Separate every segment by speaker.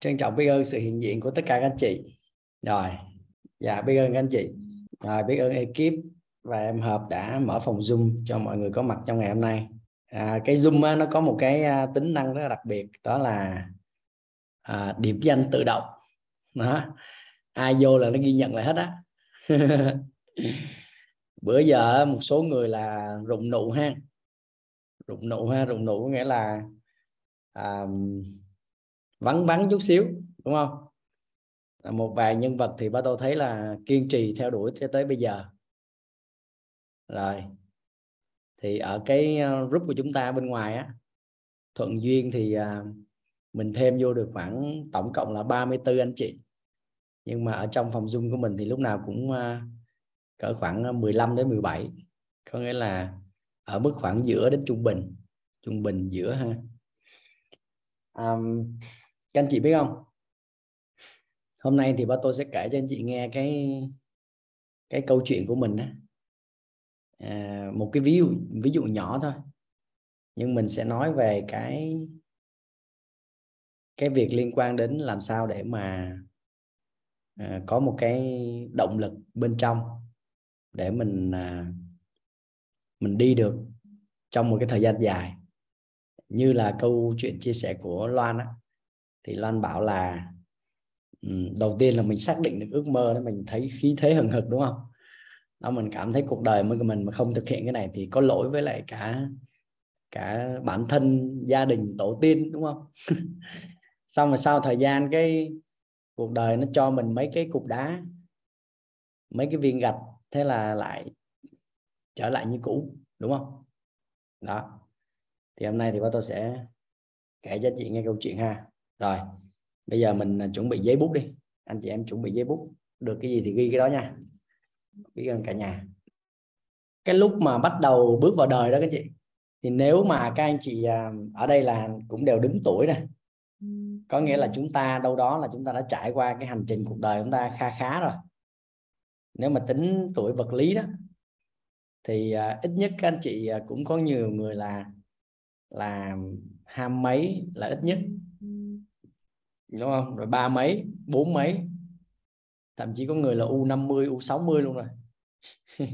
Speaker 1: trân trọng biết ơn sự hiện diện của tất cả các anh chị. Rồi dạ biết ơn các anh chị. Rồi biết ơn ekip và em hợp đã mở phòng zoom cho mọi người có mặt trong ngày hôm nay. À, cái zoom á, nó có một cái à, tính năng rất là đặc biệt đó là à, điểm danh tự động. Đó ai vô là nó ghi nhận lại hết á. Bữa giờ một số người là rụng nụ ha. Rụng nụ ha rụng nụ nghĩa là à, vắng vắng chút xíu đúng không? Một vài nhân vật thì ba tôi thấy là kiên trì theo đuổi cho tới bây giờ. Rồi thì ở cái ờ, group của chúng ta bên ngoài á thuận duyên thì ờ, mình thêm vô được khoảng tổng cộng là 34 anh chị. Nhưng mà ở trong phòng zoom của mình thì lúc nào cũng ờ, cỡ khoảng 15 đến 17 có nghĩa là ở mức khoảng giữa đến trung bình trung bình giữa ha. Um, các anh chị biết không? Hôm nay thì ba tôi sẽ kể cho anh chị nghe cái cái câu chuyện của mình á. À, một cái ví dụ ví dụ nhỏ thôi. Nhưng mình sẽ nói về cái cái việc liên quan đến làm sao để mà à, có một cái động lực bên trong để mình à, mình đi được trong một cái thời gian dài. Như là câu chuyện chia sẻ của Loan á thì Loan bảo là ừ, đầu tiên là mình xác định được ước mơ đó, mình thấy khí thế hừng hực, đúng không? Đó, mình cảm thấy cuộc đời của mình mà không thực hiện cái này thì có lỗi với lại cả cả bản thân, gia đình, tổ tiên, đúng không? Xong rồi sau thời gian cái cuộc đời nó cho mình mấy cái cục đá, mấy cái viên gạch, thế là lại trở lại như cũ, đúng không? Đó. Thì hôm nay thì tôi sẽ kể cho chị nghe câu chuyện ha rồi bây giờ mình à, chuẩn bị giấy bút đi. Anh chị em chuẩn bị giấy bút. Được cái gì thì ghi cái đó nha. Ghi gần cả nhà. Cái lúc mà bắt đầu bước vào đời đó các chị thì nếu mà các anh chị à, ở đây là cũng đều đứng tuổi này có nghĩa là chúng ta đâu đó là chúng ta đã trải qua cái hành trình cuộc đời chúng ta kha khá rồi. Nếu mà tính tuổi vật lý đó thì uh, ít nhất các anh chị uh, cũng có nhiều người là là ham mấy là ít nhất đúng không? Rồi ba mấy, bốn mấy. Thậm chí có người là u 50 u 60 luôn rồi.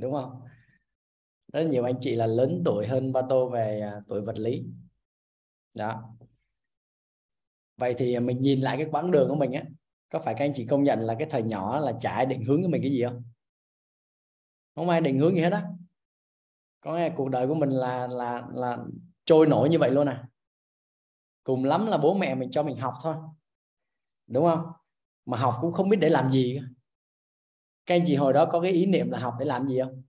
Speaker 1: Đúng không? Rất nhiều anh chị là lớn tuổi hơn ba tô về à, tuổi vật lý. Đó. Vậy thì mình nhìn lại cái quãng đường của mình á, có phải các anh chị công nhận là cái thời nhỏ là chả định hướng của mình cái gì không? Không ai định hướng gì hết á. Có nghe cuộc đời của mình là là là trôi nổi như vậy luôn à cùng lắm là bố mẹ mình cho mình học thôi. Đúng không? Mà học cũng không biết để làm gì các anh chị hồi đó có cái ý niệm là học để làm gì không?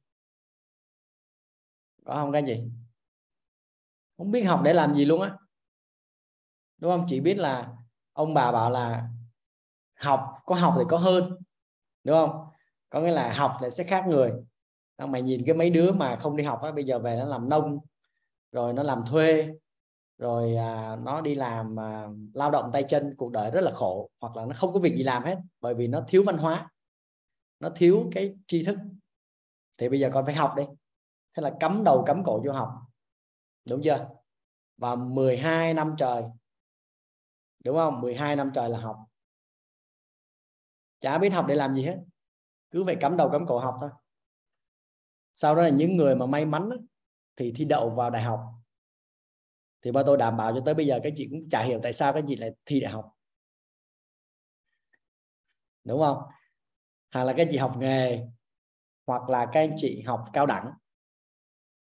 Speaker 1: Có không các anh chị? Không biết học để làm gì luôn á. Đúng không? Chỉ biết là ông bà bảo là học, có học thì có hơn. Đúng không? Có nghĩa là học là sẽ khác người. Mày nhìn cái mấy đứa mà không đi học á, bây giờ về nó làm nông, rồi nó làm thuê rồi à, nó đi làm à, lao động tay chân cuộc đời rất là khổ hoặc là nó không có việc gì làm hết bởi vì nó thiếu văn hóa nó thiếu cái tri thức. Thì bây giờ con phải học đi. Thế là cấm đầu cấm cổ vô học. Đúng chưa? Và 12 năm trời. Đúng không? 12 năm trời là học. Chả biết học để làm gì hết. Cứ vậy cấm đầu cấm cổ học thôi. Sau đó là những người mà may mắn thì thi đậu vào đại học thì ba tôi đảm bảo cho tới bây giờ các chị cũng chả hiểu tại sao các chị lại thi đại học. Đúng không? Hoặc là các chị học nghề, hoặc là các anh chị học cao đẳng.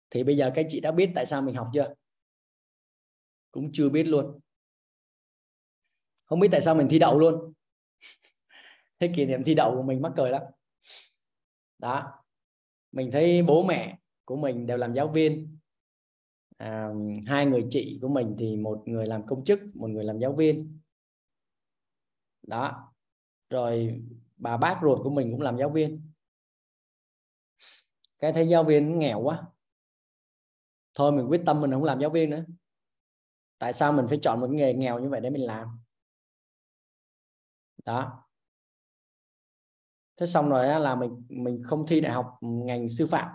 Speaker 1: Thì bây giờ các chị đã biết tại sao mình học chưa? Cũng chưa biết luôn. Không biết tại sao mình thi đậu luôn. Thế kỷ niệm thi đậu của mình mắc cười lắm. Đó. Mình thấy bố mẹ của mình đều làm giáo viên à, hai người chị của mình thì một người làm công chức một người làm giáo viên. Đó. Rồi bà bác ruột của mình cũng làm giáo viên. Cái thấy giáo viên nghèo quá. Thôi mình quyết tâm mình không làm giáo viên nữa. Tại sao mình phải chọn một nghề nghèo như vậy để mình làm? Đó. Thế xong rồi là mình mình không thi đại học ngành sư phạm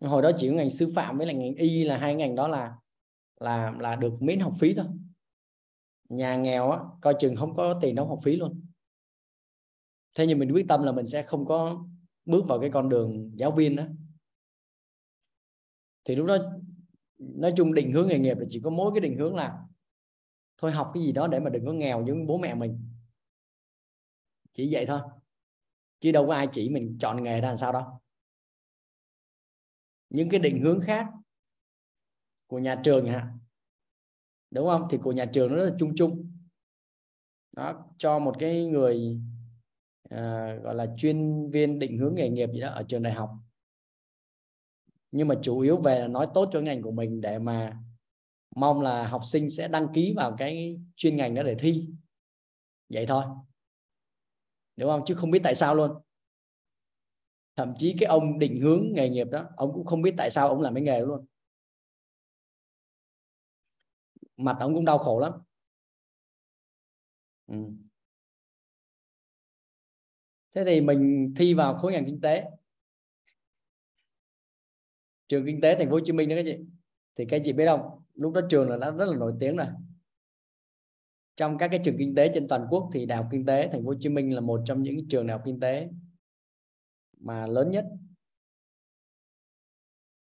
Speaker 1: hồi đó chỉ có ngành sư phạm với lại ngành y là hai ngành đó là là là được miễn học phí thôi. Nhà nghèo á, coi chừng không có tiền đóng học phí luôn. Thế nhưng mình quyết tâm là mình sẽ không có bước vào cái con đường giáo viên đó. Thì lúc đó nói chung định hướng nghề nghiệp là chỉ có mỗi cái định hướng là thôi học cái gì đó để mà đừng có nghèo giống bố mẹ mình. Chỉ vậy thôi. Chứ đâu có ai chỉ mình chọn nghề ra làm sao đâu những cái định hướng khác của nhà trường hả? Đúng không? Thì của nhà trường nó rất là chung chung. Đó cho một cái người à, gọi là chuyên viên định hướng nghề nghiệp gì đó ở trường đại học. Nhưng mà chủ yếu về là nói tốt cho ngành của mình để mà mong là học sinh sẽ đăng ký vào cái chuyên ngành đó để thi. Vậy thôi. Đúng không? Chứ không biết tại sao luôn thậm chí cái ông định hướng nghề nghiệp đó, ông cũng không biết tại sao ông làm cái nghề đó luôn. Mặt ông cũng đau khổ lắm. Ừ. thế thì mình thi vào khối ngành kinh tế. Trường kinh tế thành phố Hồ Chí Minh đó các chị. Thì các chị biết không, lúc đó trường là đã rất là nổi tiếng rồi. Trong các cái trường kinh tế trên toàn quốc thì đại học kinh tế thành phố Hồ Chí Minh là một trong những trường đại học kinh tế mà lớn nhất.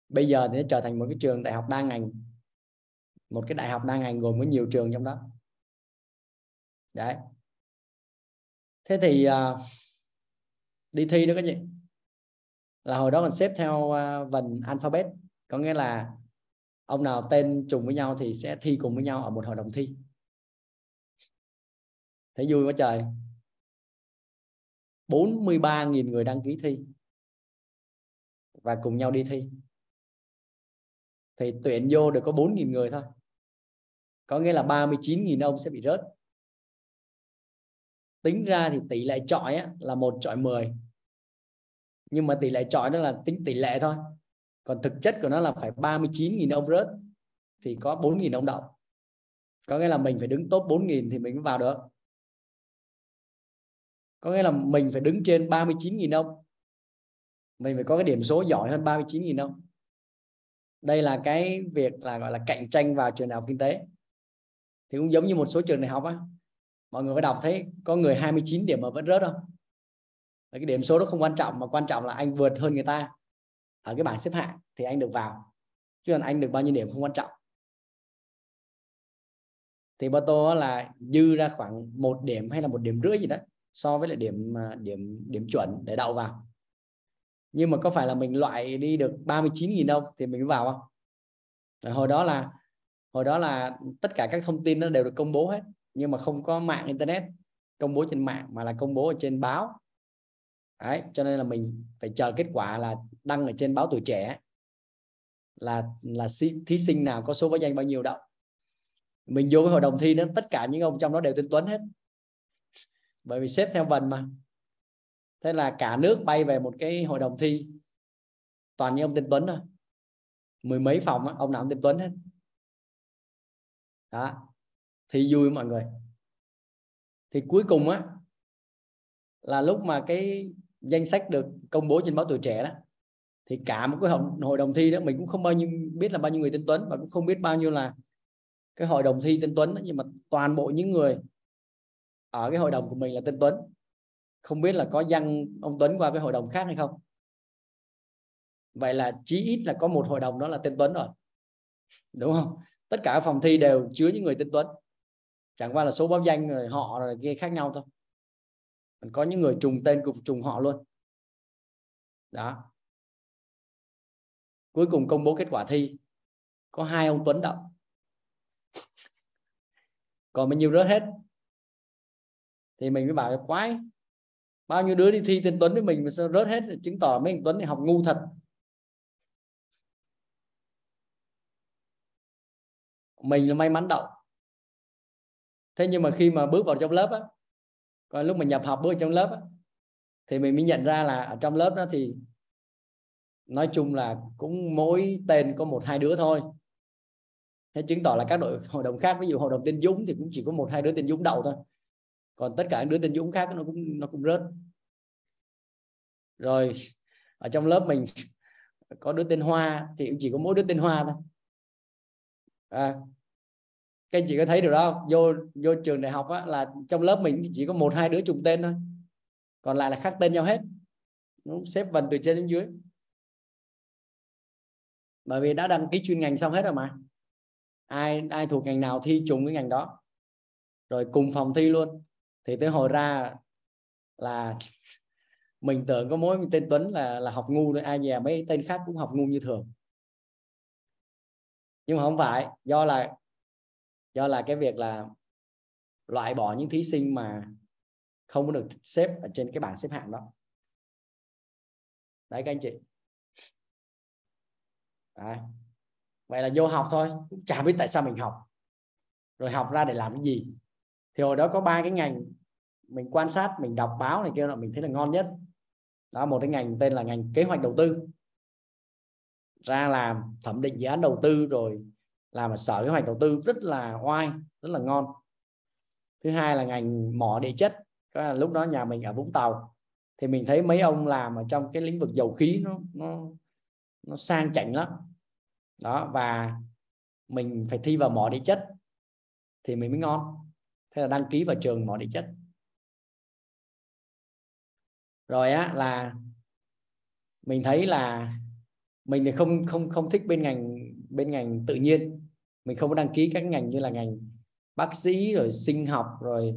Speaker 1: Bây giờ thì nó trở thành một cái trường đại học đa ngành. Một cái đại học đa ngành gồm có nhiều trường trong đó. Đấy. Thế thì uh, đi thi nữa các chị. Là hồi đó mình xếp theo uh, vần alphabet. Có nghĩa là ông nào tên trùng với nhau thì sẽ thi cùng với nhau ở một hội đồng thi. Thấy vui quá trời. 43.000 người đăng ký thi. Và cùng nhau đi thi. Thì tuyển vô được có 4.000 người thôi. Có nghĩa là 39.000 ông sẽ bị rớt. Tính ra thì tỷ lệ trọi á, là một trọi 10 nhưng mà tỷ lệ trọi đó là tính tỷ lệ thôi. Còn thực chất của nó là phải 39.000 ông rớt thì có 4.000 ông đậu. Có nghĩa là mình phải đứng top 4.000 thì mình mới vào được có nghĩa là mình phải đứng trên 39.000 ông. Mình phải có cái điểm số giỏi hơn 39.000 ông. Đây là cái việc là, gọi là, cạnh tranh vào trường đại học kinh tế. Thì cũng giống như một số trường đại học á, mọi người có đọc thấy có người 29 điểm mà vẫn rớt không? Cái điểm số đó không quan trọng, mà quan trọng là anh vượt hơn người ta ở cái bảng xếp hạng thì anh được vào. Chứ còn anh được bao nhiêu điểm không quan trọng. Thì ba tô là dư ra khoảng một điểm hay là một điểm rưỡi gì đó so với lại điểm à, điểm điểm chuẩn để đậu vào. Nhưng mà có phải là mình loại đi được 39.000 đâu thì mình mới vào không? Rồi hồi đó là hồi đó là tất cả các thông tin nó đều được công bố hết nhưng mà không có mạng internet công bố trên mạng mà là công bố ở trên báo. Đấy, cho nên là mình phải chờ kết quả là đăng ở trên báo tuổi trẻ. Là là thí sinh nào có số báo danh bao nhiêu đậu. Mình vô cái hội đồng thi đó tất cả những ông trong đó đều tên Tuấn hết bởi vì xếp theo vần mà. Thế là cả nước bay về một cái hội đồng thi. Toàn những ông tên Tuấn thôi. Mười mấy phòng á, ông nào ông tên Tuấn hết. Đó. Thi vui mọi người. Thì cuối cùng á là lúc mà cái danh sách được công bố trên báo tuổi trẻ đó thì cả một cái hội đồng thi đó mình cũng không bao nhiêu biết là bao nhiêu người tên Tuấn và cũng không biết bao nhiêu là cái hội đồng thi tên Tuấn đó, nhưng mà toàn bộ những người ở cái hội đồng của mình là tên Tuấn. Không biết là có dăng ông Tuấn qua cái hội đồng khác hay không? Vậy là chí ít là có một hội đồng đó là tên Tuấn rồi. Đúng không? Tất cả phòng thi đều chứa những người tên Tuấn. Chẳng qua là số báo danh rồi họ rồi kia khác nhau thôi. Còn có những người trùng tên cùng trùng họ luôn. Đó. Cuối cùng công bố kết quả thi. Có hai ông Tuấn đậu. Còn bao nhiêu rớt hết? Thì mình mới bảo là quái, bao nhiêu đứa đi thi tên Tuấn với mình mà sao rớt hết chứng tỏ mấy anh Tuấn này học ngu thật? Mình là may mắn đậu. Thế nhưng mà khi mà bước vào trong lớp á, coi lúc mà nhập học bước vào trong lớp á, thì mình mới nhận ra là ở trong lớp đó thì nói chung là cũng mỗi tên có một, hai đứa thôi. Thế chứng tỏ là các đội, hội đồng khác, ví dụ hội đồng tên Dũng thì cũng chỉ có một, hai đứa tên Dũng đậu thôi còn tất cả những đứa tên Dũng khác nó cũng nó cũng rớt. Rồi ở trong lớp mình có đứa tên Hoa thì cũng chỉ có mỗi đứa tên Hoa thôi. À, các anh chị có thấy được đó không? Vô vô trường đại học á, là trong lớp mình chỉ có một hai đứa trùng tên thôi. Còn lại là khác tên nhau hết. Nó xếp vần từ trên đến dưới. Bởi vì đã đăng ký chuyên ngành xong hết rồi mà. Ai ai thuộc ngành nào thi trùng cái ngành đó. Rồi cùng phòng thi luôn thì tới hồi ra là mình tưởng có mỗi tên Tuấn là là học ngu thôi. Ai nhà mấy tên khác cũng học ngu như thường. Nhưng mà không phải do là do là cái việc là loại bỏ những thí sinh mà không có được xếp ở trên cái bảng xếp hạng đó. Đấy các anh chị. Đấy. vậy là vô học thôi. Cũng chả biết tại sao mình học. Rồi học ra để làm cái gì thì hồi đó có ba cái ngành mình quan sát, mình đọc báo này kia là mình thấy là ngon nhất. Đó, một cái ngành tên là ngành kế hoạch đầu tư. Ra làm, thẩm định dự án đầu tư rồi làm ở sở kế hoạch đầu tư rất là oai, rất là ngon. Thứ hai là ngành mỏ địa chất. Lúc đó nhà mình ở Vũng Tàu. Thì mình thấy mấy ông làm ở trong cái lĩnh vực dầu khí nó nó nó sang chảnh lắm. Đó, và mình phải thi vào mỏ địa chất thì mình mới ngon thế là đăng ký vào trường mỏ địa chất. Rồi á là mình thấy là mình thì không không không thích bên ngành bên ngành tự nhiên. Mình không có đăng ký các ngành như là ngành bác sĩ rồi sinh học rồi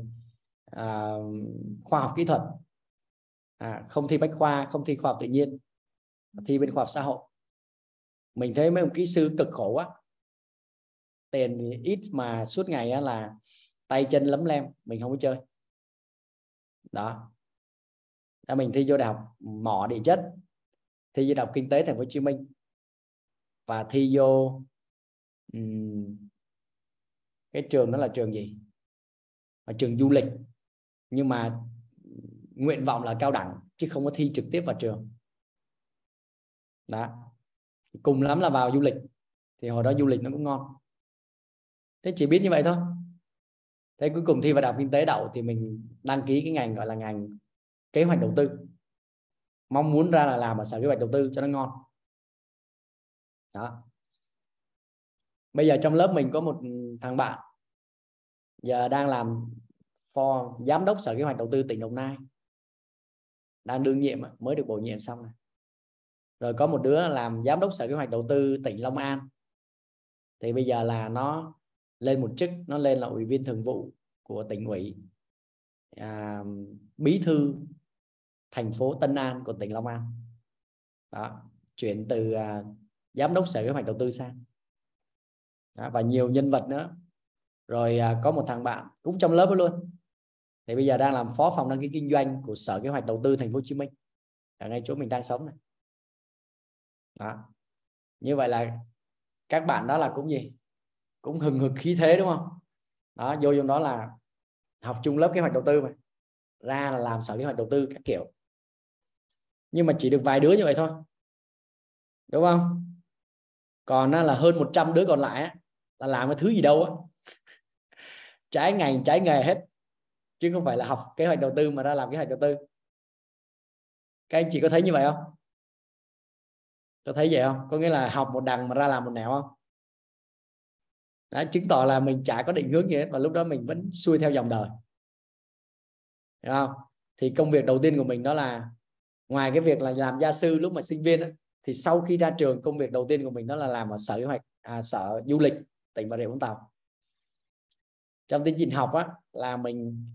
Speaker 1: à, khoa học kỹ thuật. À, không thi bách khoa không thi khoa học tự nhiên thi bên khoa học xã hội. Mình thấy mấy ông kỹ sư cực khổ quá. Tiền thì ít mà suốt ngày là tay chân lấm lem mình không có chơi. Đó. Là mình thi vô đại học mỏ địa chất thi vô đại học kinh tế thành phố hồ chí minh và thi vô um, cái trường đó là trường gì? Là trường du lịch. Nhưng mà nguyện vọng là cao đẳng chứ không có thi trực tiếp vào trường. Đó. Cùng lắm là vào du lịch thì hồi đó du lịch nó cũng ngon. Thế chỉ biết như vậy thôi thế cuối cùng thi vào đại học kinh tế đậu thì mình đăng ký cái ngành gọi là ngành kế hoạch đầu tư. Mong muốn ra là làm ở sở kế hoạch đầu tư cho nó ngon. Đó. Bây giờ trong lớp mình có một thằng bạn, giờ đang làm phó giám đốc sở kế hoạch đầu tư tỉnh đồng nai. Đang đương nhiệm mới được bổ nhiệm xong này rồi có một đứa làm giám đốc sở kế hoạch đầu tư tỉnh long an. Thì bây giờ là nó lên một chức nó lên là ủy viên thường vụ của tỉnh ủy. À, bí thư thành phố Tân An của tỉnh Long An. Đó chuyển từ à, giám đốc sở kế hoạch đầu tư sang. Đó, và nhiều nhân vật nữa. Rồi à, có một thằng bạn cũng trong lớp luôn. Thì bây giờ đang làm phó phòng đăng ký kinh doanh của sở kế hoạch đầu tư thành phố Hồ Chí Minh. Ở ngay chỗ mình đang sống này. Đó. Như vậy là các bạn đó là cũng gì? Cũng hừng hực khí thế, đúng không? Đó, vô trong đó là học chung lớp kế hoạch đầu tư mà. Ra là làm sở kế hoạch đầu tư các kiểu. Nhưng mà chỉ được vài đứa như vậy thôi. Đúng không? Còn là hơn 100 đứa còn lại là làm cái thứ gì đâu á. Trái ngành, trái nghề hết. Chứ không phải là học kế hoạch đầu tư mà ra làm kế hoạch đầu tư. Các anh chị có thấy như vậy không? Có thấy vậy không? Có nghĩa là học một đằng mà ra làm một nẻo không? Đã chứng tỏ là mình chả có định hướng gì hết và lúc đó mình vẫn xuôi theo dòng đời. Được không? Thì công việc đầu tiên của mình đó là ngoài cái việc là làm gia sư lúc mà sinh viên đó, thì sau khi ra trường công việc đầu tiên của mình đó là làm ở sở kế hoạch à, sở du lịch tỉnh bà rịa vũng tàu. Trong tiến trình học á là mình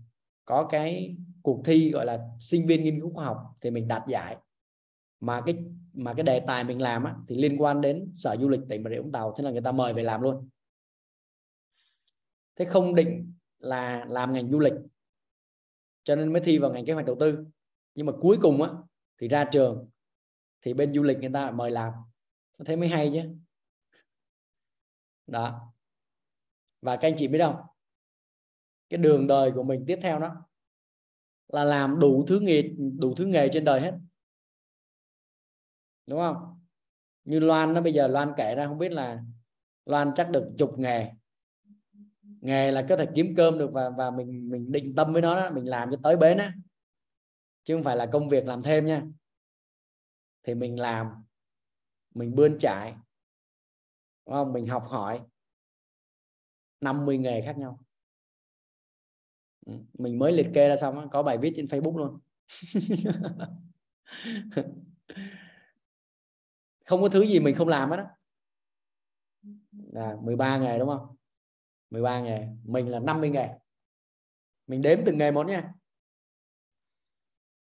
Speaker 1: có cái cuộc thi gọi là sinh viên nghiên cứu khoa học thì mình đạt giải. Mà cái mà cái đề tài mình làm á, thì liên quan đến sở du lịch tỉnh bà rịa vũng tàu thế là người ta mời về làm luôn thế không định là làm ngành du lịch, cho nên mới thi vào ngành kế hoạch đầu tư. Nhưng mà cuối cùng á, thì ra trường, thì bên du lịch người ta mời làm. Thế mới hay chứ. Đó. Và các anh chị biết không? Cái đường đời của mình tiếp theo đó là làm đủ thứ nghề, đủ thứ nghề trên đời hết. Đúng không? Như Loan nó bây giờ Loan kể ra, không biết là Loan chắc được chục nghề nghề là có thể kiếm cơm được và và mình mình định tâm với nó đó, mình làm cho tới bến á. Chứ không phải là công việc làm thêm nha. Thì mình làm mình bươn trải. Đúng không? Mình học hỏi. 50 nghề khác nhau. Ừ, mình mới liệt kê ra xong có bài viết trên Facebook luôn. Không có thứ gì mình không làm hết đó là 13 nghề đúng không? 13 nghề, mình là 50 nghề. Mình đếm từng nghề một nha.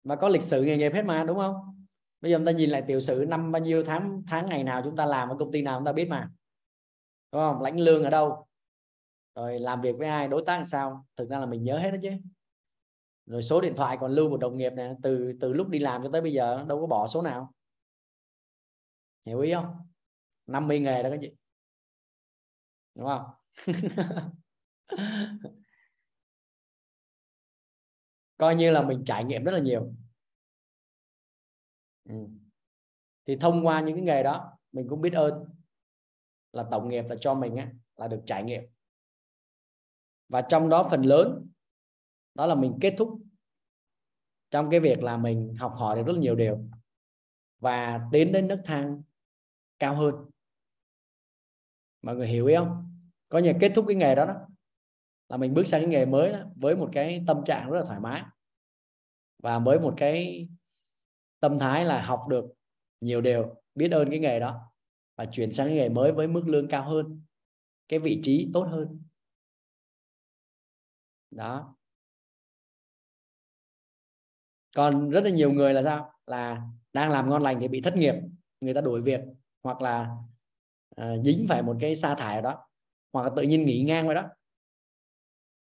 Speaker 1: Và có lịch sử nghề nghiệp hết mà, đúng không? Bây giờ chúng ta nhìn lại tiểu sử năm bao nhiêu tháng tháng ngày nào chúng ta làm ở công ty nào chúng ta biết mà. Đúng không? Lãnh lương ở đâu? Rồi làm việc với ai, đối tác làm sao? Thực ra là mình nhớ hết đó chứ. Rồi số điện thoại còn lưu một đồng nghiệp nè, từ từ lúc đi làm cho tới bây giờ, đâu có bỏ số nào. Hiểu ý không? 50 nghề đó các chị. Đúng không? coi như là mình trải nghiệm rất là nhiều. Ừ. thì thông qua những cái nghề đó mình cũng biết ơn là tổng nghiệp là cho mình á, là được trải nghiệm. Và trong đó phần lớn đó là mình kết thúc trong cái việc là mình học hỏi được rất là nhiều điều và tiến đến nước thang cao hơn. Mọi người hiểu ý không? Có như kết thúc cái nghề đó đó là mình bước sang cái nghề mới đó, với một cái tâm trạng rất là thoải mái. Và với một cái tâm thái là học được nhiều điều biết ơn cái nghề đó và chuyển sang cái nghề mới với mức lương cao hơn cái vị trí tốt hơn. Đó. Còn rất là nhiều người là sao? Là đang làm ngon lành thì bị thất nghiệp người ta đuổi việc hoặc là à, dính phải một cái sa thải đó hoặc là tự nhiên nghỉ ngang vậy đó.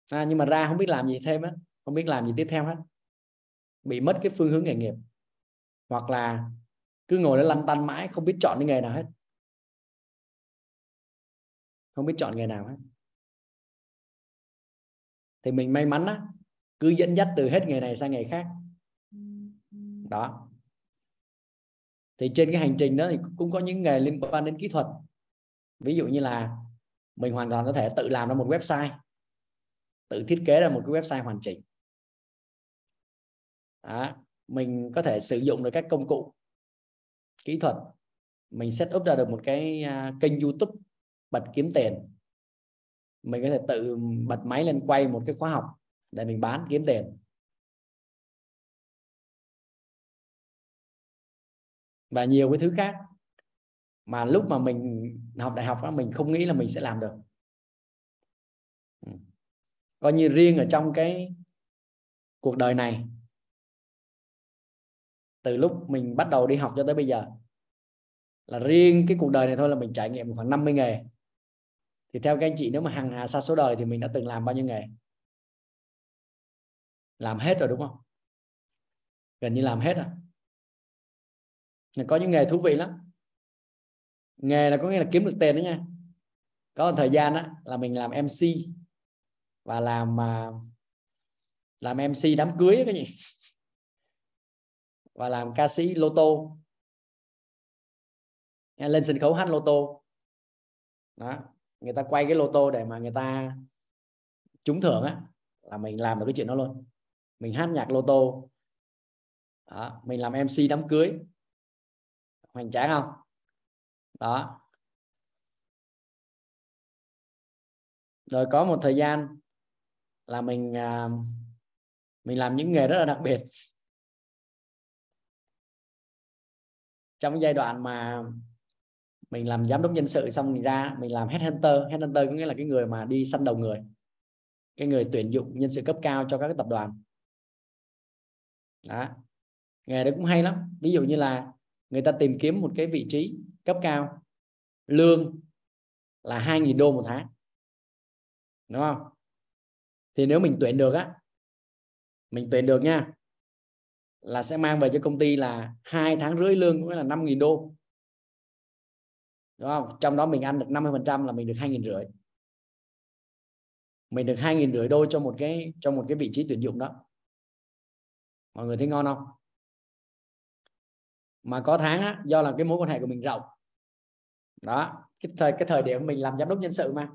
Speaker 1: À, nhưng mà ra không biết làm gì thêm á không biết làm gì tiếp theo hết. Bị mất cái phương hướng nghề nghiệp. Hoặc là cứ ngồi đó lăn tăn mãi không biết chọn cái nghề nào hết. Không biết chọn nghề nào hết. Thì mình may mắn á cứ dẫn dắt từ hết nghề này sang nghề khác. Đó. Thì trên cái hành trình đó thì cũng có những nghề liên quan đến kỹ thuật. Ví dụ như là mình hoàn toàn có thể tự làm ra một website, tự thiết kế ra một cái website hoàn chỉnh. Đó. mình có thể sử dụng được các công cụ, kỹ thuật. Mình set up ra được một cái à, kênh youtube bật kiếm tiền. Mình có thể tự bật máy lên quay một cái khóa học để mình bán kiếm tiền. Và nhiều cái thứ khác mà lúc mà mình học đại học đó, mình không nghĩ là mình sẽ làm được. Ừ. Coi như riêng ở trong cái cuộc đời này từ lúc mình bắt đầu đi học cho tới bây giờ là riêng cái cuộc đời này thôi là mình trải nghiệm khoảng 50 nghề. Thì theo các anh chị nếu mà hàng hà xa số đời thì mình đã từng làm bao nhiêu nghề? Làm hết rồi đúng không? Gần như làm hết rồi. Có những nghề thú vị lắm nghề là có nghĩa là kiếm được tiền đó nha. Có một thời gian đó là mình làm MC và làm mà làm MC đám cưới cái gì và làm ca sĩ lô tô. Lên sân khấu hát lô tô. Đó người ta quay cái lô tô để mà người ta trúng thưởng á là mình làm được cái chuyện đó luôn. Mình hát nhạc lô tô. Đó, mình làm MC đám cưới. Hoành tráng không? Đó. Rồi có một thời gian là mình à, mình làm những nghề rất là đặc biệt. Trong giai đoạn mà mình làm giám đốc nhân sự xong mình ra, mình làm headhunter headhunter có nghĩa là cái người mà đi săn đầu người, cái người tuyển dụng nhân sự cấp cao cho các cái tập đoàn. Đó. Nghề đấy cũng hay lắm. Ví dụ như là người ta tìm kiếm một cái vị trí cấp cao, lương là 2.000 đô một tháng. Đúng không? Thì nếu mình tuyển được á, mình tuyển được nha, là sẽ mang về cho công ty là hai tháng rưỡi lương cũng là 5.000 đô. Đúng không? Trong đó mình ăn được 50 phần trăm là mình được hai nghìn rưỡi. Mình được hai nghìn rưỡi đô cho một cái, cho một cái vị trí tuyển dụng đó. Mọi người thấy ngon không? Mà có tháng á, do là cái mối quan hệ của mình rộng. Đó cái thời cái thời điểm mình làm giám đốc nhân sự mà.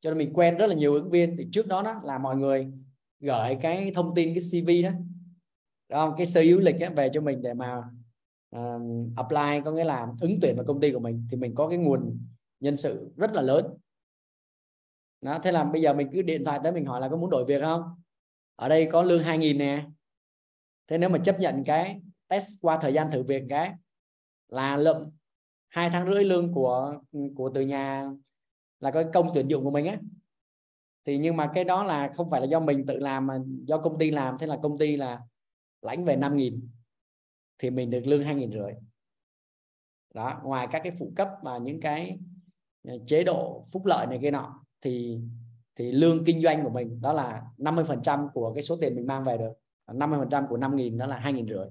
Speaker 1: Cho nên mình quen rất là nhiều ứng viên. Thì trước đó đó là mọi người gửi cái thông tin cái CV đó, đó cái sơ yếu lịch ấy, về cho mình để mà uh, apply có nghĩa là ứng tuyển vào công ty của mình. Thì mình có cái nguồn nhân sự rất là lớn. Đó thế là bây giờ mình cứ điện thoại tới mình hỏi là có muốn đổi việc không? Ở đây có lương 2.000 nè. Thế nếu mà chấp nhận cái test qua thời gian thử việc cái, là lượm hai tháng rưỡi lương của của từ nhà là cái công tuyển dụng của mình á. Thì nhưng mà cái đó là không phải là do mình tự làm mà do công ty làm, thế là công ty là lãnh về 5.000 thì mình được lương hai nghìn rưỡi. Đó, ngoài các cái phụ cấp và những cái ờ, chế độ phúc lợi này kia nọ thì thì lương kinh doanh của mình đó là 50% của cái số tiền mình mang về được. 50% của 5 nghìn đó là hai nghìn rưỡi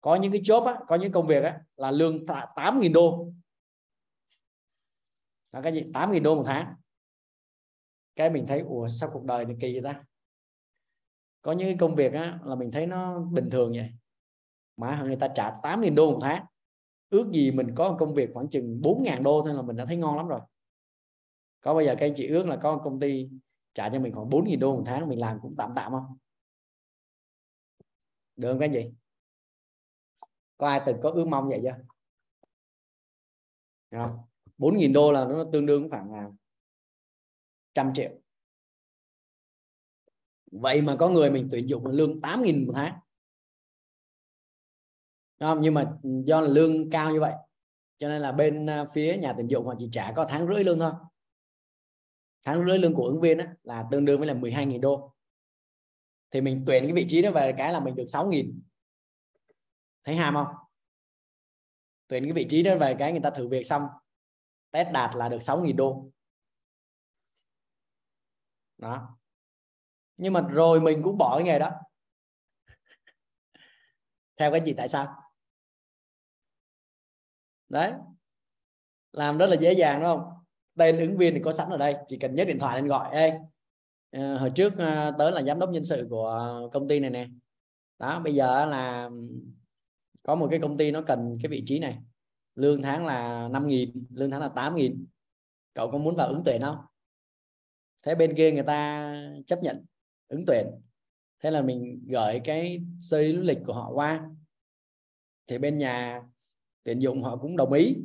Speaker 1: có những cái job á, có những công việc á, là lương 8.000 đô. Là cái gì? 8.000 đô một tháng. Cái mình thấy ủa sao cuộc đời này kỳ vậy ta? Có những cái công việc á, là mình thấy nó bình thường vậy. Mà người ta trả 8.000 đô một tháng. Ước gì mình có một công việc khoảng chừng 4.000 đô thôi là mình đã thấy ngon lắm rồi. Có bây giờ các anh chị ước là có một công ty trả cho mình khoảng 4.000 đô một tháng mình làm cũng tạm tạm không? Được không các anh chị? Có ai từng có ước mong vậy chưa? Không? Bốn nghìn đô là nó tương đương khoảng là trăm triệu. Vậy mà có người mình tuyển dụng lương tám nghìn một tháng. Không? nhưng mà do là lương cao như vậy cho nên là bên à, phía nhà tuyển dụng họ chỉ trả có tháng rưỡi lương thôi. Tháng rưỡi lương của ứng viên á, là tương đương với là 12.000 đô. Thì mình tuyển cái vị trí đó về cái là mình được 6.000 thấy ham không? Tuyển cái vị trí đó về cái người ta thử việc xong, test đạt là được 6.000 đô. Đó. Nhưng mà rồi mình cũng bỏ cái nghề đó. Theo cái gì, tại sao? Đấy. Làm rất là dễ dàng, đúng không? Tên ứng viên thì có sẵn ở đây, chỉ cần nhấc điện thoại lên gọi, ê ờ, hồi trước ờ, tớ tới là giám đốc nhân sự của công ty này nè. Đó, bây giờ là có một cái công ty nó cần cái vị trí này. Lương tháng là 5 nghìn, lương tháng là 8 nghìn. Cậu có muốn vào ứng tuyển không? Thế bên kia người ta chấp nhận ứng tuyển. Thế là mình gửi cái sơ lý lịch của họ qua. Thì bên nhà tuyển dụng họ cũng đồng ý.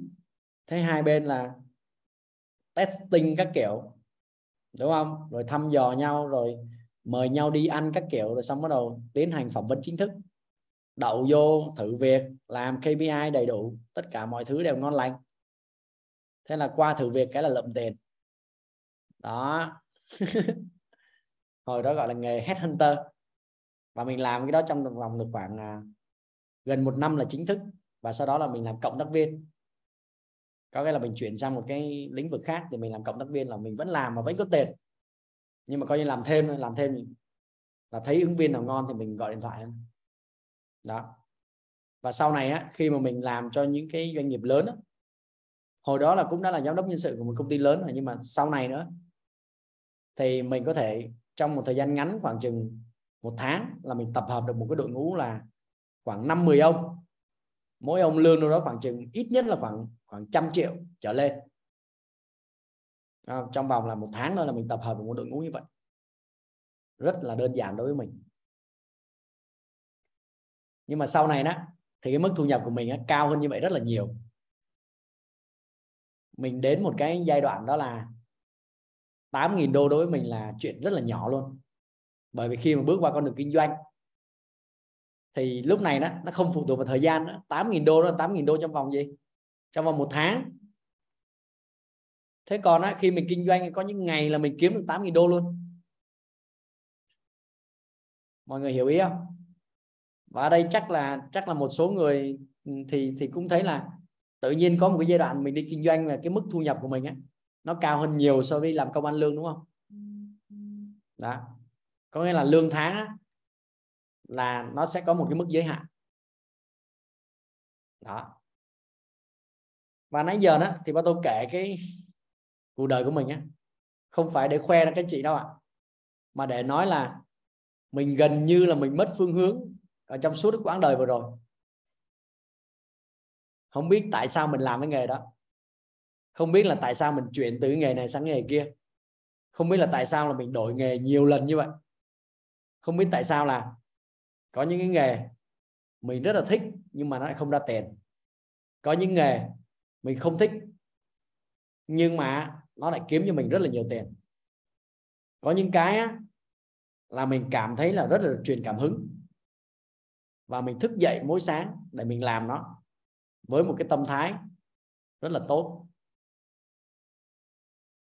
Speaker 1: Thế hai bên là testing các kiểu, đúng không? Rồi thăm dò nhau, rồi mời nhau đi ăn các kiểu, rồi xong bắt đầu tiến hành phỏng vấn chính thức đậu vô thử việc làm KPI đầy đủ tất cả mọi thứ đều ngon lành. Thế là qua thử việc cái là lượm tiền. Đó. Hồi đó gọi là nghề headhunter. Và mình làm cái đó trong vòng được khoảng à, gần một năm là chính thức. Và sau đó là mình làm cộng tác viên. Có cái là mình chuyển sang một cái lĩnh vực khác thì mình làm cộng tác viên là mình vẫn làm mà vẫn có tiền. Nhưng mà coi như làm thêm làm thêm. Và thấy ứng viên nào ngon thì mình gọi điện thoại đó. Và sau này á khi mà mình làm cho những cái doanh nghiệp lớn á, hồi đó là cũng đã là giám đốc nhân sự của một công ty lớn rồi nhưng mà sau này nữa thì mình có thể trong một thời gian ngắn khoảng chừng một tháng là mình tập hợp được một cái đội ngũ là khoảng 5 10 ông. Mỗi ông lương đâu đó khoảng chừng ít nhất là khoảng khoảng trăm triệu trở lên. À, trong vòng là một tháng thôi là mình tập hợp được một đội ngũ như vậy. Rất là đơn giản đối với mình nhưng mà sau này đó thì cái mức thu nhập của mình á, cao hơn như vậy rất là nhiều. Mình đến một cái giai đoạn đó là 8.000 đô đối với mình là chuyện rất là nhỏ luôn. Bởi vì khi mà bước qua con đường kinh doanh thì lúc này đó nó không phụ thuộc vào thời gian đó. 8.000 đô đó 8.000 đô trong vòng gì? Trong vòng một tháng. Thế còn á, khi mình kinh doanh có những ngày là mình kiếm được 8.000 đô luôn. Mọi người hiểu ý không? Và ở đây chắc là chắc là một số người ừ, thì thì cũng thấy là tự nhiên có một cái giai đoạn mình đi kinh doanh là cái mức thu nhập của mình á nó cao hơn nhiều so với làm công ăn lương đúng không? Đó. Có nghĩa là lương tháng á, là nó sẽ có một cái mức giới hạn. Đó. Và nãy giờ đó thì ba tôi kể cái cuộc đời của mình á không phải để khoe ra các chị đâu ạ mà để nói là mình gần như là mình mất phương hướng ở trong suốt quãng đời vừa rồi. Không biết tại sao mình làm cái nghề đó. Không biết là tại sao mình chuyển từ nghề này sang nghề kia. Không biết là tại sao là mình đổi nghề nhiều lần như vậy. Không biết tại sao là có những cái nghề mình rất là thích nhưng mà nó lại không ra tiền. Có những nghề mình không thích nhưng mà nó lại kiếm cho mình rất là nhiều tiền. Có những cái á, là mình cảm thấy là rất là truyền cảm hứng và mình thức dậy mỗi sáng để mình làm nó với một cái tâm thái rất là tốt.